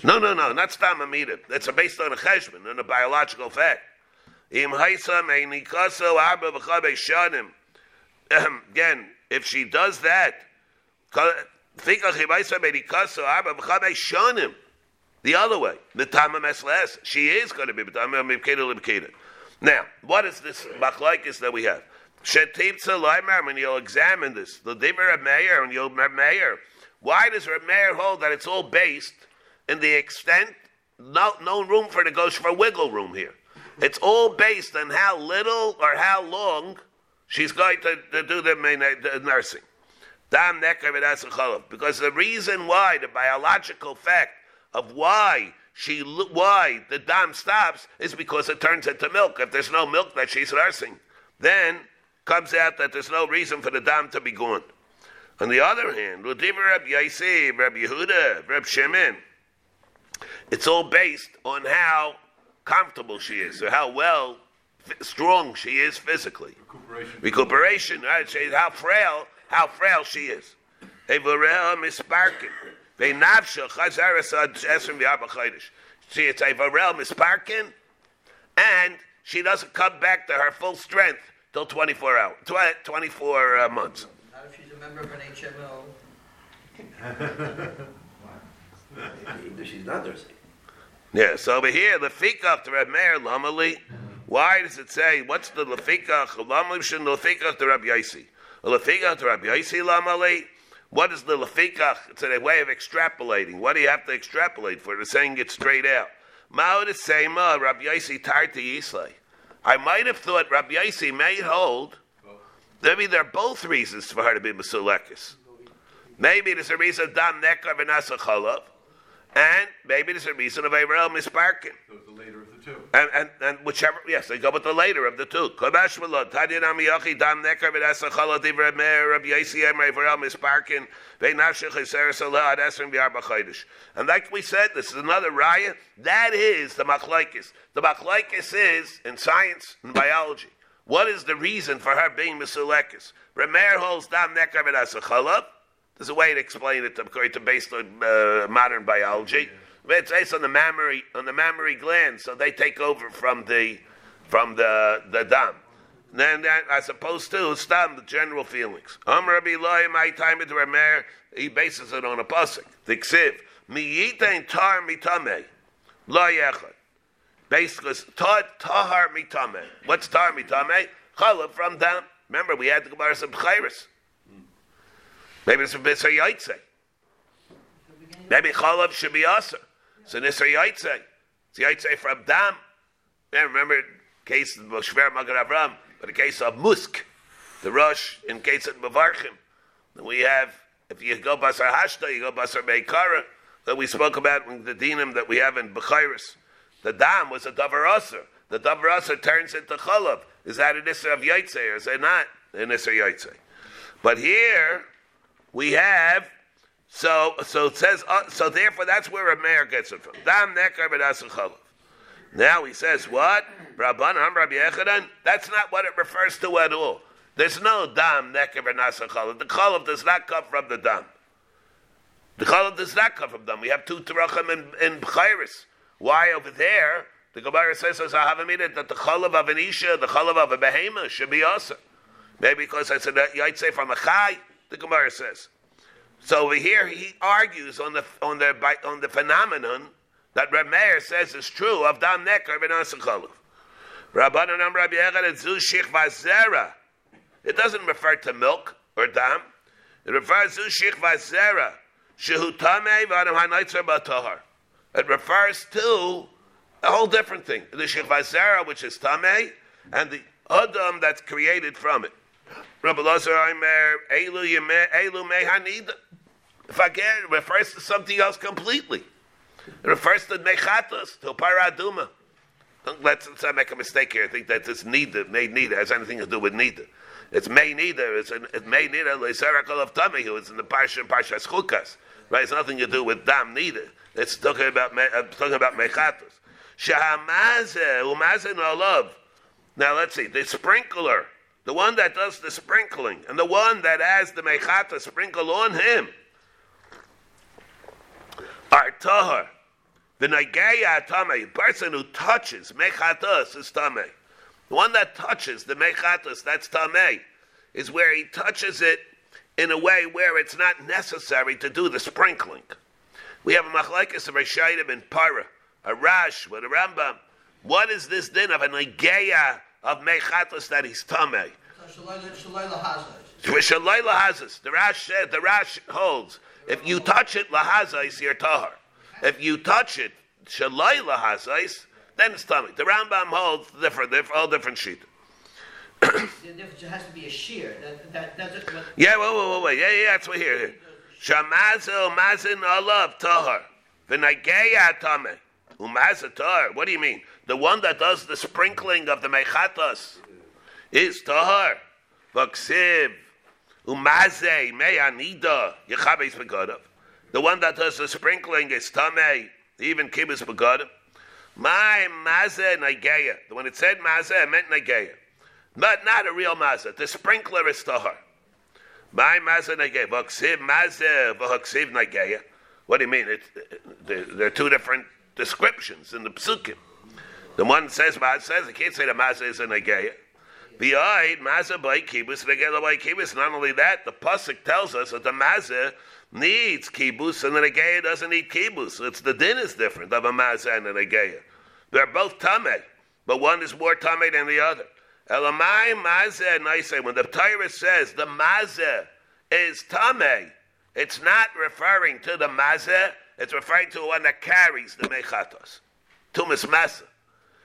No, no, no, not stam amida. It's based on a cheshbon, and a biological fact. Again, if she does that, The other way, she is going to be. Now, what is this machlaikis that we have? When you'll examine this, the diver of and you'll Meir, why does Meir hold that it's all based in the extent, no, no room for negotiation, for wiggle room here. It's all based on how little or how long she's going to, to do the nursing. Dam neker v'das chalav. Because the reason why, the biological fact of why she why the dam stops is because it turns into milk. If there's no milk that she's nursing, then comes out that there's no reason for the dam to be gone. On the other hand, Ludiva Reb Yaisi, Reb Yehuda, Reb Shimon, it's all based on how comfortable she is, or how well, strong she is physically. Recuperation. Recuperation, right? How frail, how frail she is. Evarel misparkin. Veinavsha chazaras ad esrim v'arba chodesh. See, it's Evarel misparkin, and she doesn't come back to her full strength till 24 hours, 24 uh, months. Not if she's a member of an HMO. Even if she's not nursing. Yeah, so over here, lefikach to Reb Meir lamali. Why does it say what's the lefikach lamali shin lefikach to Reb Yaisi? What is the lefikach? It's a way of extrapolating. What do you have to extrapolate for? It's saying it straight out. Ma'od is saying, "Ma Reb Yaisi tarti yislay." I might have thought Reb Yaisi may hold. Maybe there are both reasons for her to be Masulekis. Maybe there's a reason dam nekar v'nasa chalav. And maybe there's a reason of Avraham misparkin. So And, and, and whichever, yes, they go with the later of the two. And like we said, this is another raya. That is the machlaikis. The machlaikis is in science and biology. What is the reason for her being Mesulekis? Remer holds Dam Nekar, Vidasa Chala. There's a way to explain it according to based on uh, modern biology. It's based on the mammary on the mammary glands, so they take over from the from the the dam. Then that, as opposed to stam the general feelings. Um Rabbi Loi, my time with Ramer, he bases it on a pasuk. The ksiv mi yitain tar mitame lo yechad. Basically, tar tahar mitame. What's tar mitame? Challah from dam. Remember, we had the Gemara some Chayris. Maybe it's a Bisr Yaitse. Maybe Chalav should be Aser. So Nisr Yaitse. It's Yaitse from Dam. Yeah, remember case of Shver Magar Avram, but in case of Musk, the Rosh, in case of Mavarchim, we have, if you go Basar Hashta, you go Basar Beikara, that we spoke about in the dinim that we have in Bechiris. The Dam was a Davar Aser. The Davar Aser turns into Chalav. Is that a Nisr of Yaitse or is it not a Nisr Yaitse? But here, we have so so it says uh, so therefore that's where a Meir gets it from. Dam. Now he says what? Rabban Rabbi Yechanan. That's not what it refers to at all. There's no dam b'das chalav. The chalav does not come from the dam. The chalav does not come from dam. We have two terachim in in. Why over there? The Gemara says as I have a minute that the chalav of an isha, the chalav of a behema should be also. Maybe because I said that I'd say from a chai. The Gemara says. So over here, he argues on the on the by- on the phenomenon that Reb Meir says is true of dam nekar v'nasacholov. Rabbanan am Rabbi Echad shich vazera. It doesn't refer to milk or dam. It refers to shich vazera. Shehu tamei v'adam hanaitzer b'tohar. It refers to a whole different thing. The shich vazera, which is tamei, and the adam that's created from it. Rabbi Lazar Aimer, Elu Elu Mehanida. If I get it, refers to something else completely. It refers to Mechatos, to Paraduma. let's, let's not make a mistake here. I think that this neither, may neither, has anything to do with neither. It's may neither. It's, an, it's may of Tamei, who is in the Parsha, Parshas Chukas. Right? It's nothing to do with dam neither. It's talking about, uh, talking about mechatos. Shahamazeh, umazeh no love. Now let's see. The sprinkler, the one that does the sprinkling, and the one that has the mechata sprinkle on him, are tahar. The Nagaya Tame, person who touches Mechatos is Tame. The one that touches the Mechatos, that's Tame, is where he touches it in a way where it's not necessary to do the sprinkling. We have a Machlaikis of Rishaitim in Para, a Rash with a Rambam. What is this din of a Nagaya of Mechatos that he's Tame? Shalai lahazas. The Rash said, the Rash holds, if you touch it, lahazais, you're tahar. If you touch it, shalai lahazais, then it's tummy. The Rambam holds different, all different sheet. The difference has to be a shear. That, that doesn't. What, Yeah, wait, wait, wait, wait. Yeah, yeah, that's what here. Shamazel mazin alav tahar. V'nageya tame. Umazah tahar. What do you mean? The one that does the sprinkling of the mechatas is tahar. V'ksiv. Umazeh me'anida. Yechabes begodav. The one that does the sprinkling is tamei. Even kibbutz begodav. My mazeh nageya. When it said mazeh, it meant nageya. But not a real mazeh. The sprinkler is tahar. My mazeh nageya. V'ksiv mazeh v'ksiv nageya. What do you mean? It, are two different descriptions in the psukim. The one says says it can't say the mazeh is a nageya. Behind mazeh by kibbutz nageya by kibbutz. Not only that, the pasuk tells us that the mazeh needs kibbutz and the nageya doesn't need kibbutz. It's the din is different of a mazeh and a nageya. They're both tameh, but one is more tameh than the other. Elamai mazeh naiseh. When the Torah says the mazeh is tameh, it's not referring to the mazeh. It's referring to one that carries the mechatos. Tumas masa.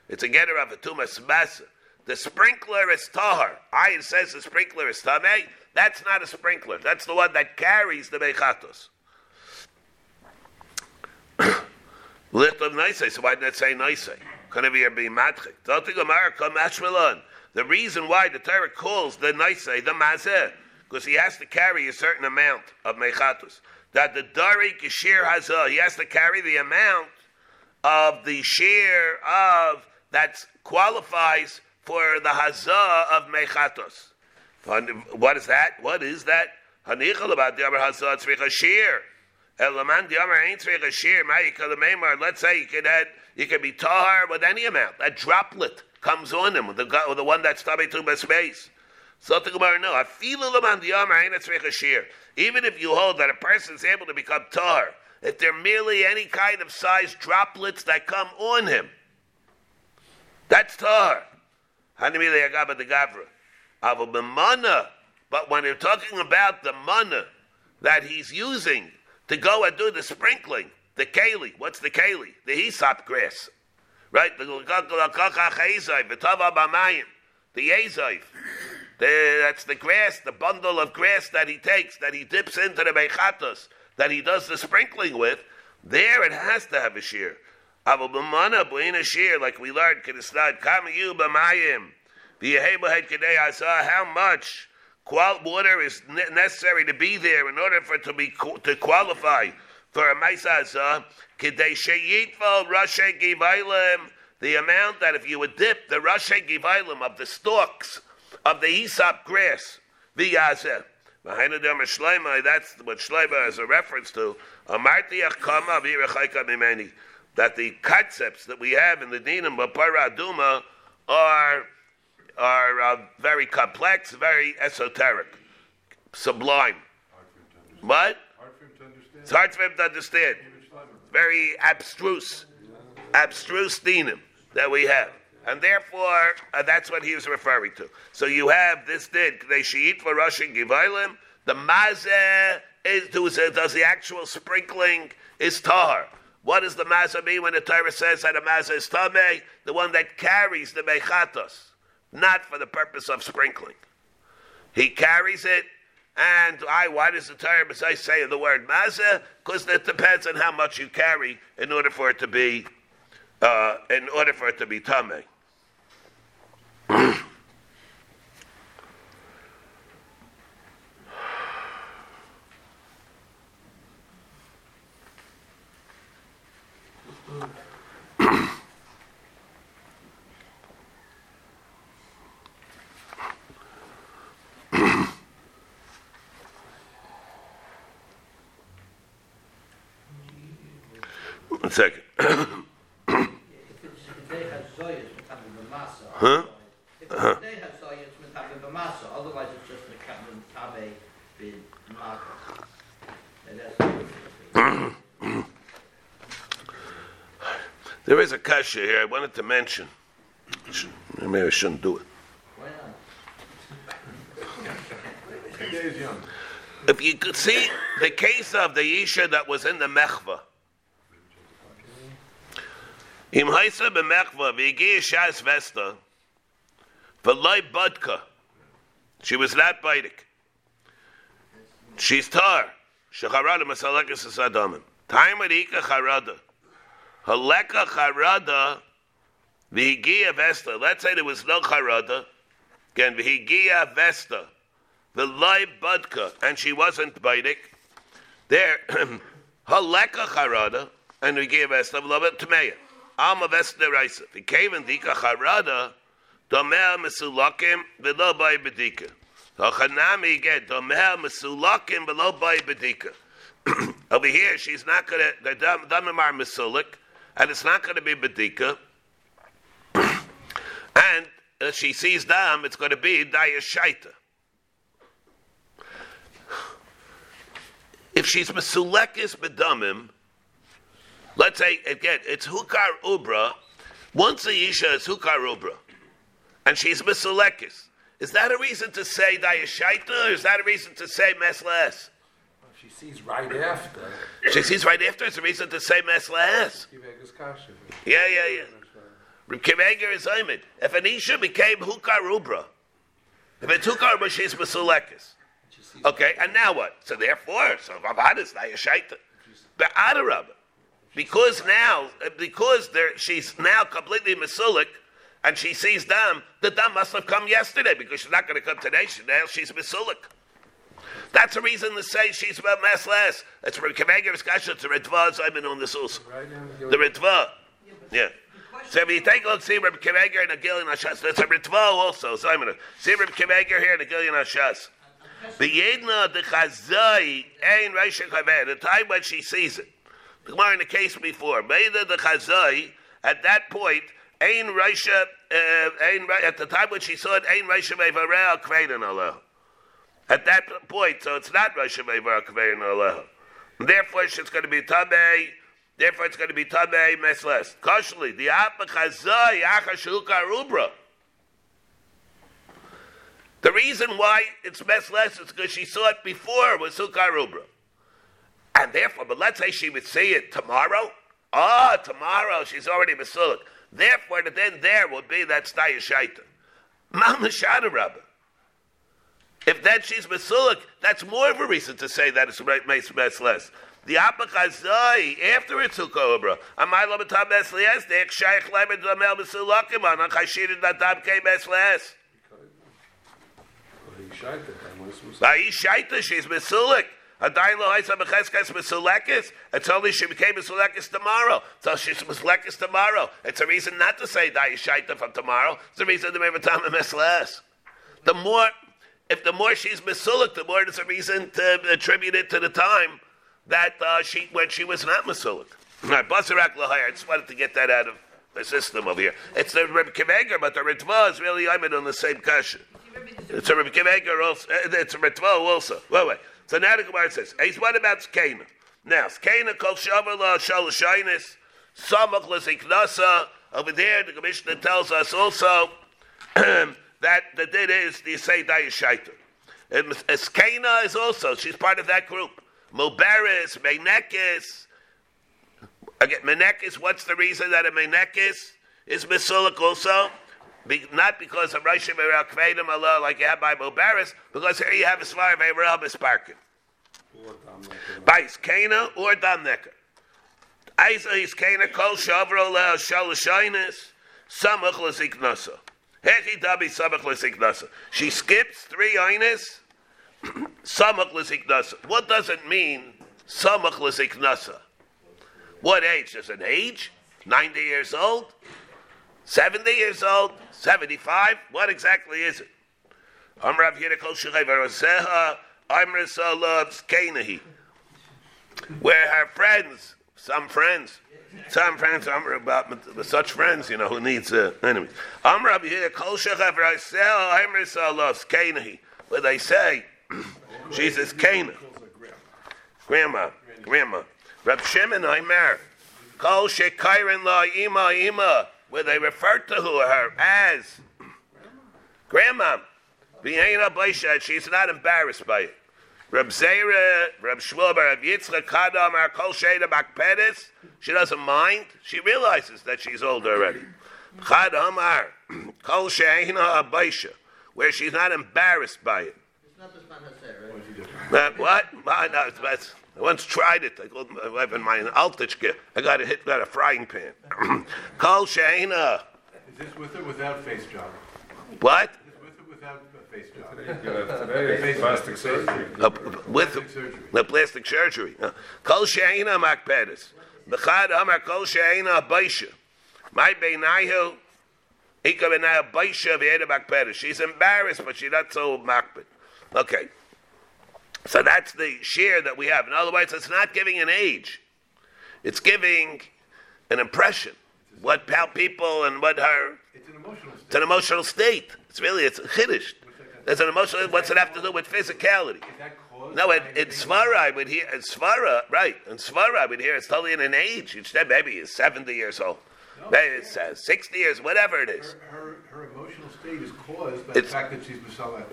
It's a getter of a tumas masa. The sprinkler is tahar. Ayin says the sprinkler is tameh. That's not a sprinkler. That's the one that carries the mechatos. [coughs] Lift of Naisei, so why did it say Naisei? Couldn't it be Matchik? Don't. The reason why the Torah calls the Naisei the Mazeh, because he has to carry a certain amount of Mechatos. That the Dari Kishir Hazah, uh, he has to carry the amount of the share of that qualifies for the Hazah of Mechatos. What is that? What is that? Hanichal about the Amar Hazah Tzricha Shir. Elaman the Amar ain't Tzricha Shir. Let's say you could add, you could be tahar with any amount. That droplet comes on him the, the one that's tabi to space. So the Gemara no. Even if you hold that a person is able to become tar, if they're merely any kind of size droplets that come on him, that's b'mana. But when you're talking about the mana that he's using to go and do the sprinkling, the keli, what's the keli? The hyssop grass, right? The the yazayv. The, that's the grass, the bundle of grass that he takes, that he dips into the mechatos, that he does the sprinkling with. There it has to have a shear. Aval b'mana b'ina shear, like we learned, kedisnad kamayu b'mayim. How much water is necessary to be there in order for it to be to qualify for a Maisazah? Kidei sheyitval rashe. The amount that if you would dip the rashe givailim of the stalks of the hyssop grass, v'yazeh. That's what Shleimer is a reference to. That the concepts that we have in the Dinam of Paraduma are are uh, very complex, very esoteric, sublime. What? It's hard for him to understand. Very abstruse, abstruse dinim that we have. And therefore, uh, that's what he was referring to. So you have this din, they sheet for Russian Givailim, the mazeh is, does, does the actual sprinkling is tahar. What does the mazeh mean when the Torah says that a mazeh is tameh? The one that carries the mechatos not for the purpose of sprinkling. He carries it, and I, why does the Torah besides say the word mazeh? Because it depends on how much you carry in order for it to be uh, in order for it to be tame. One second. If it's, if they have zoyas, it's having the masa. Huh? If they have zoyas, it's having the masa, otherwise it's just the kabin tabe bin maga. And that's. There is a kasha here I wanted to mention. Maybe I shouldn't do it. Why not? Two days young. If you could see the case of the Isha that was in the Mechva. Im Haisa b'Mechva v'yigia Shas Vesta v'loi Budka. She was not Baidik. She's tar. Shecharada masalekes asadamim. Time with Ika Charada. Haleka Charada v'yigia Vesta. Let's say there was no Charada. Again, v'yigia Vesta the loy budka, and she wasn't baidik. There, [clears throat] haleka charada, and we gave us a little bit tmeya. Alma came in dika charada, domer mesulakim below by bedika. Hachanami get domer mesulakim below by bedika. [clears throat] Over here, she's not gonna the dam damim are mesulik, and it's not gonna be bedika. [clears throat] and if she sees dam, it's gonna be dayashaita. if she's mesulekis bedamim, let's say again, it's hukar ubra. Once a isha is hukar ubra, and she's mesulekis, is that a reason to say dayashaita, or is that a reason to say mesles? She sees right after. She sees right after. It's a reason to say mesles. Yeah, yeah, yeah. Reb Akiva Eiger is Aymed. If an isha became hukar ubra, if it's hukar ubra, she's mesulekis. She sees Okay, and now what? So therefore, so Vavad is Nayashaita. But Adarab. Because now, uh, because there, she's now completely Masulik, and she sees Dam, the Dam must have come yesterday, because she's not going to come today, she, now she's Masulik. That's a reason to say she's about Mesles. It's from Akiva Eiger's Kasha, it's a Ritva, I've been on this also. The Ritva. Yeah. So if you take a look, see Reb Akiva Eiger and a Gilyon Hashas, that's a Ritva also, so I'm going to see Reb Akiva Eiger here and a Gilyon Hashas. The Yedna the Chazai ain't Raisha Kaver. The time when she sees it. The Gemara in the case before. Meida the Chazai at that point ain't Raisha. Uh, at the time when she saw it ain't Raisha Mevarel Kvein Allah. At that point, so it's not Raisha Mevarel Kvein Allah. Therefore, it's going to be Tamei. Therefore, it's going to be Tamei Mesles. Kashli the Apa Chazai Achashuka Rubra. The reason why it's mesles is because she saw it before with Sukkar Rubra. And therefore, but let's say she would see it tomorrow. Ah, tomorrow she's already Masulik. Therefore, then there would be that Staya Shaita. Mama Shada Rabba. If then she's Masulik, that's more of a reason to say that it's makes less. The apachazai after it's Sukkar Amai Lamatam Mesles, the Ekshayach Lemon Damel Masulakim on Chashid Nadam K Mesles. He shied the time. What's Musa? By Shaita, she's Mesulik. Adayin lo haisa becheskes. It's only she became Mesulekis tomorrow. So she's Mesulekis tomorrow. It's a reason not to say Dayi Shaita from tomorrow. It's a reason to make a time of. The more, if the more she's Mesulik, the more there's a reason to attribute it to the time that uh, she, when she was not Mesulik. Right, Basarak Lahaya, I just wanted to get that out of the system over here. It's the Reb Akiva Eiger, but the Ritva is really I'm in on the same question. It's a Rebbe Akiva Eiger also. uh, It's a Ritva also. Wait, wait. So now the Gemara says, hey, what about Skena? Now, Skena called Shavala Shalashinis, Samach Lasiknasa. Over there, the Commissioner tells us also [clears throat] that the did is the say Dayashaita. And uh, Skena is also, she's part of that group. Mubaris, Menekis. Again, Menekis, what's the reason that a Menekis is Misulik also? Be, not because of Rosh Kvedim Allah like you have by Mubaris, because here you have a Svar of Avraham Esparkin. By Kana or Dam Necker. Eisa is keine kol shavro le shalashainis, samach lesiknasa. Hechi dabi samach lesiknasa. She skips three einis, [clears throat] samach lesiknasa. What does it mean, samach lesiknasa? What age? Is it age? 90 years old? 70 years old? 75? What exactly is it? Amrav Yidikol Shechai Varaseha, Amrisa loves Kenahi. Where her friends, some friends, some friends, Amr about such friends, you know, who needs uh, enemies. Amrav Yidikol Shechai Varaseha, Amrisa loves Kenahi. Where they say, she's his Cana. Grandma, grandma. Rab Shimon Aimer, Kol Shekairin La Ima Ima, where they refer to her as grandma. She's not embarrassed by it. Rab Zera, Rab Shmuel, Rab Yitzchak, Kadam, Kol Sheda Bakpedis, she doesn't mind. She realizes that she's old already. Chad Amar, [clears throat] Kol Sheina Baisha, where she's not embarrassed by it. It's not the right? Uh, what? No, I once tried it. I called my wife in my Altichke. I got a hit, got a frying pan. [clears throat] Kol Sheina. Is this with or without face job? What? Is this with or without a face job? Today, it's plastic surgery. Uh, with Plastic surgery. the plastic surgery. Uh, Kol she'ina makpedes. B'chad amar kol she'ina baisha. My beinayu, ika beinayu baisha v'yeda makpedes. She's embarrassed, but she's not so makped. Okay. So that's the share that we have. In other words, it's not giving an age. It's giving an impression. What how people and what her It's an emotional it's state. an emotional state. It's really it's chiddush. There's an emotional. What's it have to do with physicality? Is that caused No, by it, in Svara I would hear. In Svara, right? In Svara I would hear it's totally in an age. Instead, maybe he's seventy years old. Maybe it's uh, sixty years, whatever it is. Her, her, her emotional state is caused by It's- the fact that she's Kristal.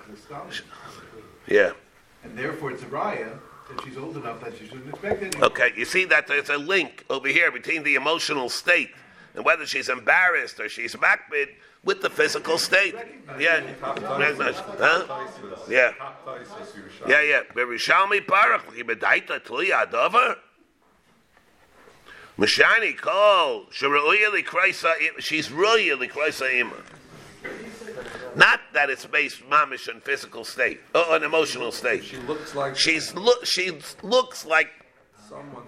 Yeah. And therefore it's a raya that she's old enough that she shouldn't expect anything. Okay. You see that there's a link over here between the emotional state and whether she's embarrassed or she's makbid with the physical state. Yeah. Huh? Yeah. Yeah, yeah. Berishalmi Baruch, Yibedaita Tliya Adover. Mishani Kol, she's Ruya Likraisa Ima. Not that it's based mamish on physical state, or an emotional state. She looks like She's look. She looks like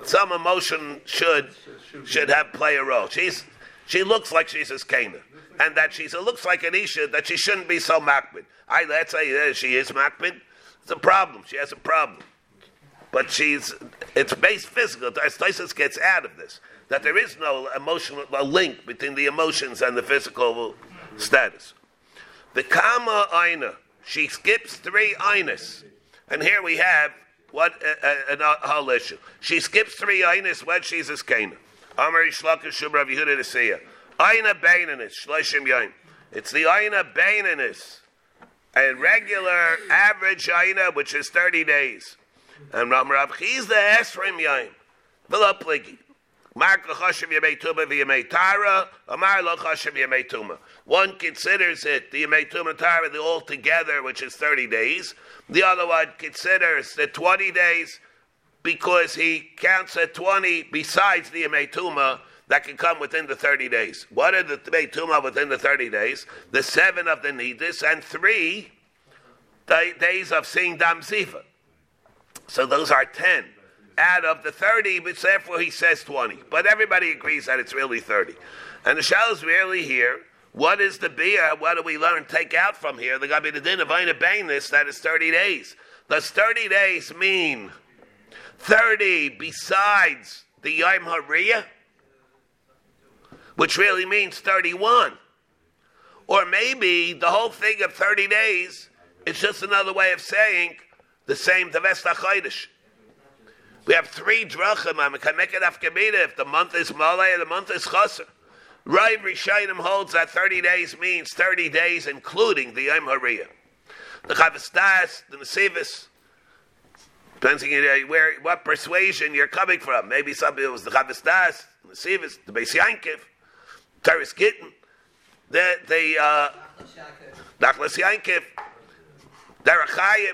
some emotion should should have play a role. She's she looks like she's a Cana, and that she's it looks like an Isha that she shouldn't be so makbid. I let's say uh, she is makbid. It's a problem. She has a problem, but she's it's based physical. Tysus gets out of this that there is no emotional a link between the emotions and the physical status. The kama aina, she skips three ainas, and here we have what uh, uh, an uh, whole issue. She skips three ainas when she's a skena. Amari shub Rav Yehuda Nesiya. Aina beinanis shloshim yain. It's the aina beinanis, a regular average aina which is thirty days. And Ram Rav Chisda esrim yain. V'lo One considers it, the yemei tuma tara, the all together, which is 30 days. The other one considers the 20 days because he counts at 20 besides the yemei that can come within the 30 days. What are the yemei within the 30 days? The seven of the nidus and three da- days of seeing dam zifa. So those are 10 out of the 30, but therefore he says 20. But everybody agrees that it's really 30. And the shell is really here. What is the beer? What do we learn, take out from here? The Gabi the din of Aina that is 30 days. Does 30 days mean 30 besides the Yom Hariyah? Which really means 31. Or maybe the whole thing of 30 days is just another way of saying the same Tavesta Chodesh. We have three drachim. I can make it afkamida if the month is malay and the month is chaser. Rav Rishayim holds that 30 days means 30 days, including the Yom Hariyah. The Chavastas, the Nesivis, depends on where, what persuasion you're coming from. Maybe somebody it was the Chavastas, the Nesivis, the Beis Yankiv, Teres Gittin, the, the, uh, Yankiv, Derechayim,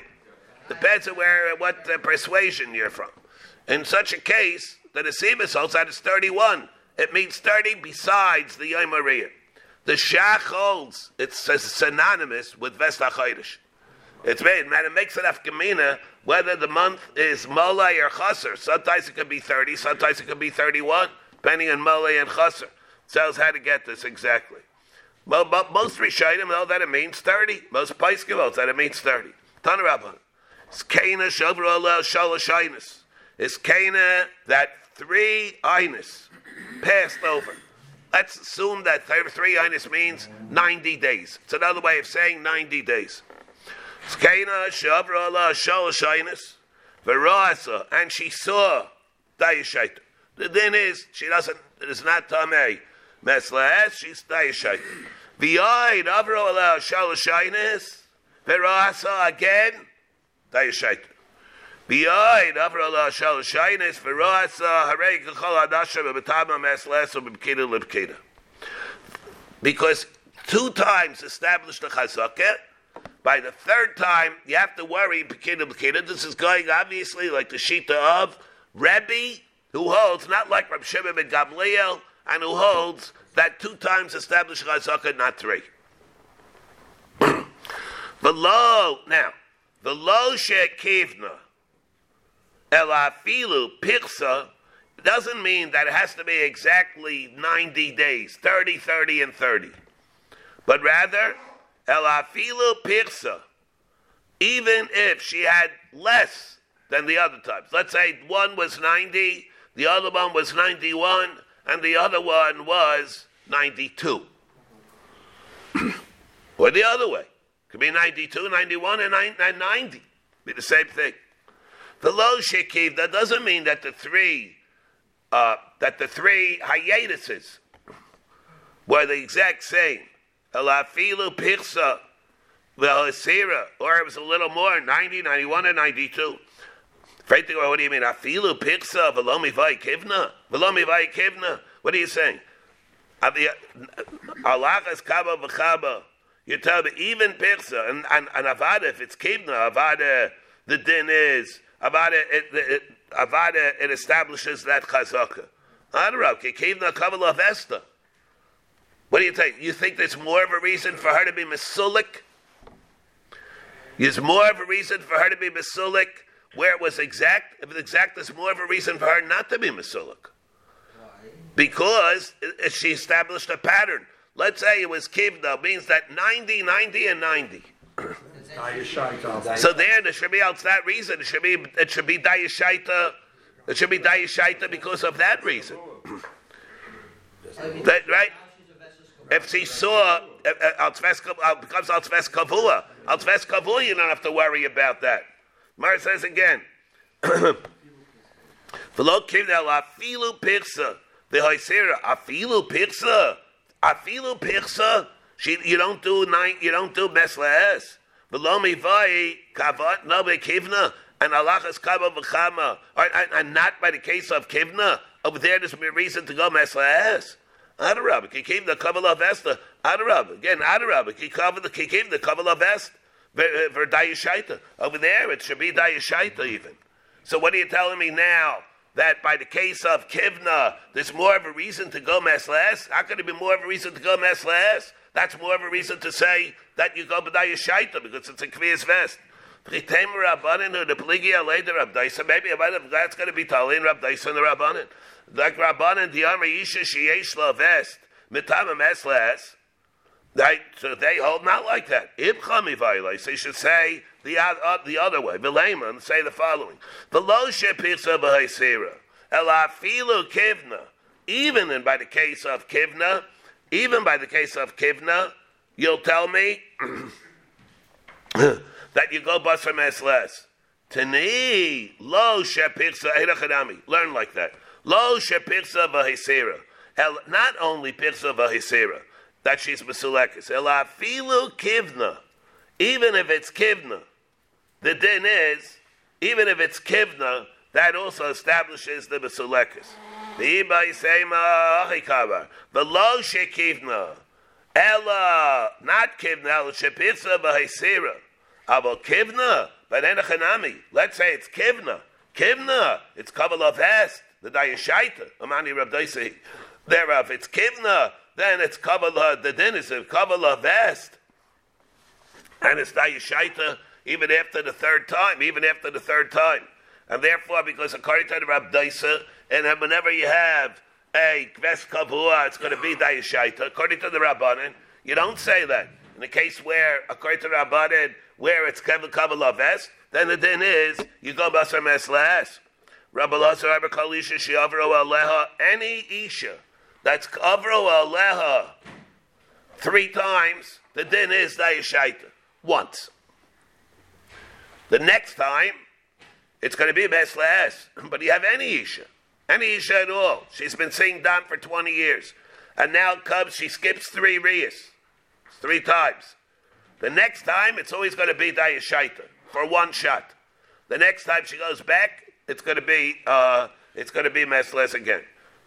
depends on where, what uh, persuasion you're from. In such a case, the Nesibis holds that it's 31. It means 30 besides the Yom Ariyah. The Shach holds it's synonymous with Vesta Chodesh. It's made, man, it makes it afkamina whether the month is Molay or Chaser. Sometimes it could be 30, sometimes it could be 31, depending on Molay and Chaser. Tells how to get this exactly. Well, but most Rishayim know that it means 30. Most Paiskim know that it means 30. Tanarabban. It's Kana Shavra It's Kana that three Inus passed over. Let's assume that three Inus means 90 days. It's another way of saying 90 days. Kana Shavra Shalashainis. Verasa, and she saw Dayashait. The thing is, she doesn't, it is not Tameh. Meslaes, she's Dayashait. V'yoid avro ala shalashainis. Verasa again. Dayashait. Uh, harei kachol adasha libkida. Because two times established the chazakah, by the third time, you have to worry, Pekida Pekida. This is going obviously like the Shita of Rebbe, who holds, not like Rab Shimon ben Gamliel, and who holds that two times established chazaka, not three. [clears throat] the low now, the low shekivna elafilu pirsa doesn't mean that it has to be exactly 90 days, 30, 30, and 30. But rather, elafilu pirsa, even if she had less than the other times. Let's say one was 90, the other one was 91, and the other one was 92. [clears throat] or the other way. Could be 92, 91, and 90. Be the same thing. The low shekiv, that doesn't mean that the three, uh, that the three hiatuses were the exact same. Elafilu pirsa, v'hasira, or it was a little more, 90, 91, and 92. What do you mean? Afilu pirsa, v'lomi vay kivna? V'lomi vay kivna? What are you saying? Alachas kaba v'chaba. You tell me even pirsa and, and, and avada if it's kivna avada the din is avada it, it, avada it establishes that chazaka. Adarab kivna kavala vesta. What do you think? You think there's more of a reason for her to be masulik? There's more of a reason for her to be masulik where it was exact. If it's exact, there's more of a reason for her not to be masulik because she established a pattern. Let's say it was kivna, means that 90, 90, and 90. [clears throat] so there, there should be out that reason. It should be it should be dayashaita. It should be dayashaita because of that reason. that, right? If she saw uh, uh, uh, becomes altzves kavua, altzves kavua, you don't have to worry about that. Mar says again. [clears throat] V'lo kivna la filu pirsa. The Hoisera, afilu pirsa, afilu pirsa. She, you don't do nine, you don't do meslaes. Belomi vai kavat nabe kivna and alachas kaba v'chama, and not by the case of kivna. Over there, there's a reason to go meslaes. Adarab, came the Kabbalah Vesta. Adarab, again, Adarab, he covered the Kabbalah Vest for uh, Dayashaita. Over there, it should be Dayashaita even. So what are you telling me now? that by the case of Kivna, there's more of a reason to go mesles. How could it be more of a reason to go mesles? That's more of a reason to say that you go b'daya shaita because it's a kviyas vest. Maybe that's going to be Talin Rabdaisa and the Rabbanin. Like Rabbanin, the Amr Yisha Sheyesh La Vest, Mitama Mesles. Right? So they hold not like that. Ibchami Vailis. They should say the, uh, the other way. Vilayman say the following: V'lo shepirsa b'haisira elafilu kivna. Even in by the case of kivna, even by the case of kivna, you'll tell me [clears throat] that you go bus basar mesles. Tani lo shepirsa erachadami. Learn like that. Lo shepirsa b'haisira. Not only pirsa v'haisira that she's mesulekis. Elafilu kivna. Even if it's kivna, the din is, even if it's kivna, that also establishes the besulekis. The lo shekivna. Ella, not kivna, ella shepitza b'haisira. Avo kivna, but enachanami. Let's say it's kivna. Kivna, it's kavala vest. the Dayashaita, Amani Rab Daisei. Thereof, it's Kivna, then it's kavala, the din is a Kabbalah vest. And it's Dayashaita even after the third time, even after the third time. And therefore, because according to the Rab Daisa, and whenever you have a vest kavua, it's going to be Dayashaita. According to the Rabbanin, you don't say that. In the case where, according to the Rabbanin, where it's Kevin Kabbalah vest, then the din is you go basar meslas. Rabbi Lazar Rabbi Kalisha Shiavro Aleha, any Isha that's Avro Aleha three times, the din is Dayashaita. Once. The next time, it's going to be Meslas. But you have any Isha. Any Isha at all. She's been seeing down for 20 years. And now comes, she skips three Riyas. Three times. The next time, it's always going to be Dayashaita for one shot. The next time she goes back, it's going to be uh, it's going to be Mesles again.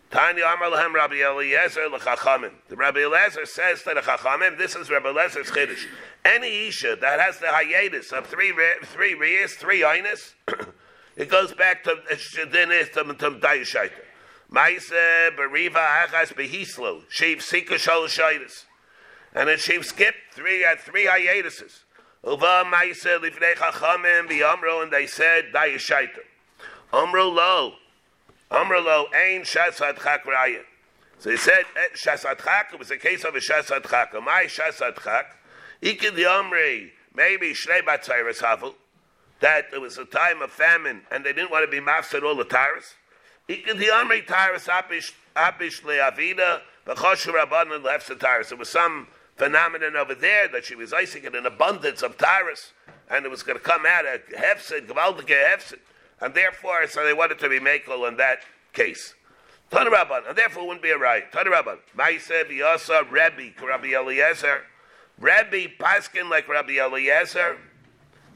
Tanya Amar Lahem Rabbi Eliezer L'Chachamim. The Rabbi Eliezer says to the Chachamim, this is Rabbi Eliezer's Chiddush. Any Isha that has the hiatus of three three Riyas, three Einis, [clears throat] it goes back to Shadinis to, Dayashaita. Maise Beriva Achas Behislo, Shev Sika Shalashaitis. And then she skipped three, had three hiatuses. Uva Maise Lifnei Chachamim Amro, and they said Dayashaita. Amro Lo. Amro Lo, Ein Shasad Chak Raya. So he said, eh, Shasad Chak, it was a case of a Shasad Chak. My Shasad Chak, Ikid Amri, maybe Shrei Batzairis Havel, that it was a time of famine and they didn't want to be mafsed all the tyrus. Ikid the Amri Tyrus Apish, Apish Leavida, Bachoshu Rabban and Lefsa Tyrus. It was some phenomenon over there that she was icing in an abundance of tyrus, and it was going to come out a hefsid, gewaltige hefsid, and therefore, so they wanted to be makel in that case. Tana Rabban, and therefore it wouldn't be a right. Tana Rabban, Maise Biyasa Rebbe, Rabbi Eliezer, Rebbe Paskin like Rabbi Eliezer,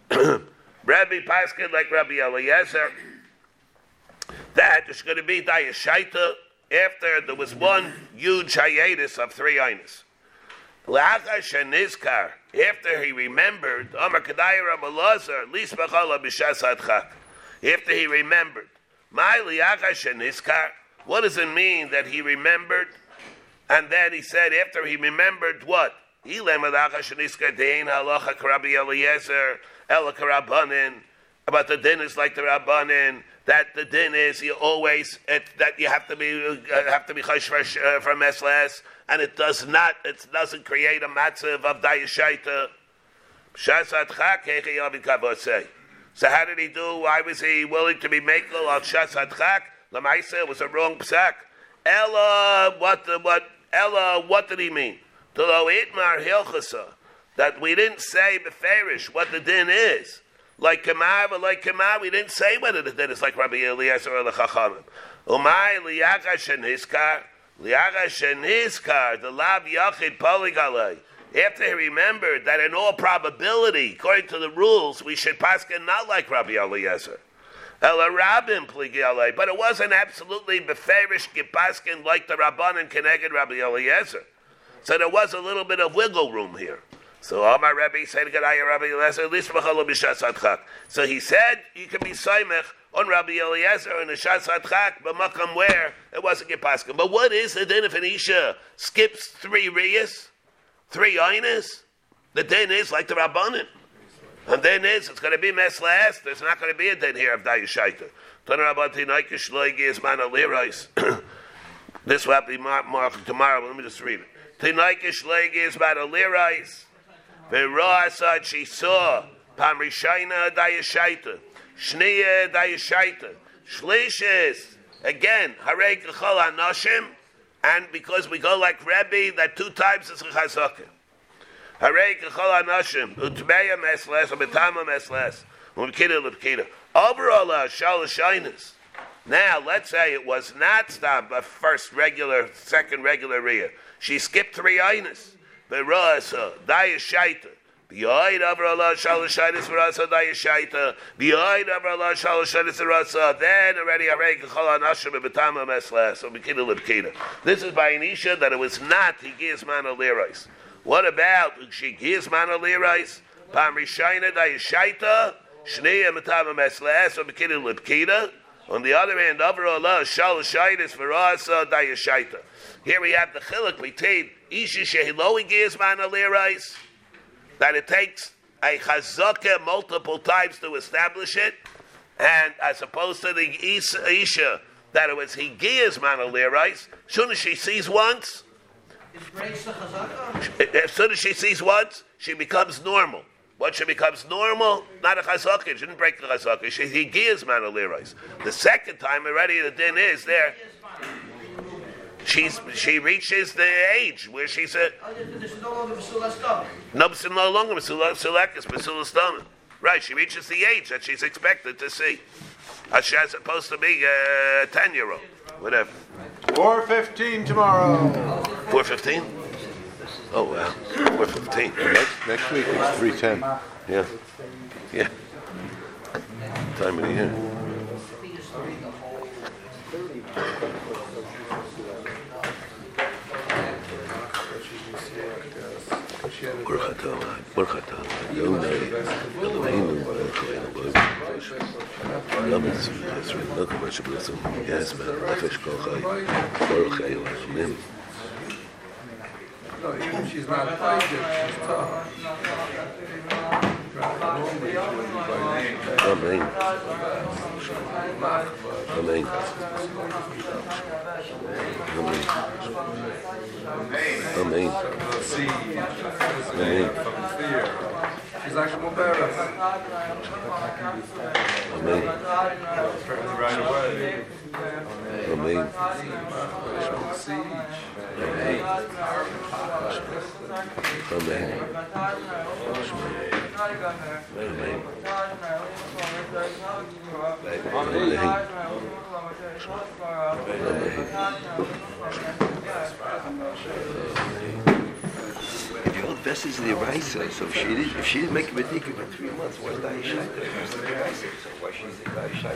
[clears throat] Rebbe Paskin like Rabbi Eliezer, that is going to be Dayashaita after there was one huge hiatus of three einis. After he remembered, Amar Kedai Ramalazar, Lis Bachala B'Shas After he remembered, My Liachashenizkar, what does it mean that he remembered? And then he said, after he remembered what? About the din is like the Rabbanin, that the din is you always it, that you have to be uh, have to be chashvash uh, from esles, and it does not it doesn't create a matzav of dayashaita. So how did he do? Why was he willing to be makel al shasat chak? Lamaisa was a wrong psak. Ella, what the, what Ella? What did he mean? To lo itmar hilchasa that we didn't say beferish what the din is like Kamar, but like Kamar, we didn't say whether the din is like Rabbi Eliezer or the Chachamim. Umay liyaga shenizkar, liyaga shenizkar, the lav yachid poligalei. After he remembered that in all probability, according to the rules, we should paskin not like Rabbi Eliezer. Ela Rabin pligialei, but it wasn't absolutely beferish gipaskin like the Rabban and Keneged Rabbi Eliezer. So there was a little bit of wiggle room here. So Amar Rabbi said, Rabbi So he said you can be Saimech on Rabbi Eliezer in a Shasat but Makam where it wasn't Gepaskim. But what is the din if an Isha skips three Riyas, three Ainas? The din is like the Rabbanim. And then is it's going to be mess last. There's not going to be a din here of Dayashaita. [coughs] This will be marked tomorrow. Let me just read it. Tinaikish legi is about. Ve'ro'asad she saw Pamrishaina dayashaita, Shniya dayashaita, Shlishes again Harei kachol anoshim, and because we go like Rebbe, that two times is chazaka. Harei kachol anoshim utmeya mesles u'betama mesles u'mkida l'pkida. Overall, shalashinas. Now, let's say it was not stop a first regular, second regular riyah. She skipped three einis. Berasa, Dayashaita. B'yoid Avra Allah Shalashaitis Verasa Dayashaita. B'yoid Avra Allah Shalashaitis Verasa. Then already Arei Kachal Anashim Betama Mesla. So Bikina Libkina. This is by Anisha that it was not Higis Mana Lirais. What about Shigis Mana Lirais? Pam Rishaina Dayashaita. Shneya Metama Mesla. So Bikina Libkina. On the other hand, overall, shal shaitis for us, uh, dayashaita. Here we have the chiluk between isha shehiloi gizman alirais, that it takes a chazaka multiple times to establish it, and as opposed to the isha that it was he gives man alirais, soon as she sees once, It breaks the chazaka. as soon as she sees once, she becomes normal. Once she becomes normal, not a chazaka, she didn't break the chazaka, she he gives man alirais. The second time already the din is there. She's she reaches the age where she's a this this is no longer Vasula stomach. no no longer Mesulakis, Mesulastamim. Right, she reaches the age that she's expected to see. As she's supposed to be a ten year old. Whatever. Four fifteen tomorrow. Four fifteen? Oh wow. Four fifteen. Next, next week it's three ten. Yeah. Yeah. Time of the year. Baruch atah Adonai, Baruch atah Adonai, Eloheinu melech haolam v'olam Lamed tzvi Yisrael, lo kama sheb'letzim, yes, man, nefesh kol chai, Baruch Eloheinu, amen. No, even if she's not tied she's tough. Amen. Amen. Amen. Amen. Amen. She's like Mubarak. Amen. Right away. Amen. Amen. If you vessels the Raisa, so if she didn't, if she didn't make a for three months, the why she's the Aishai?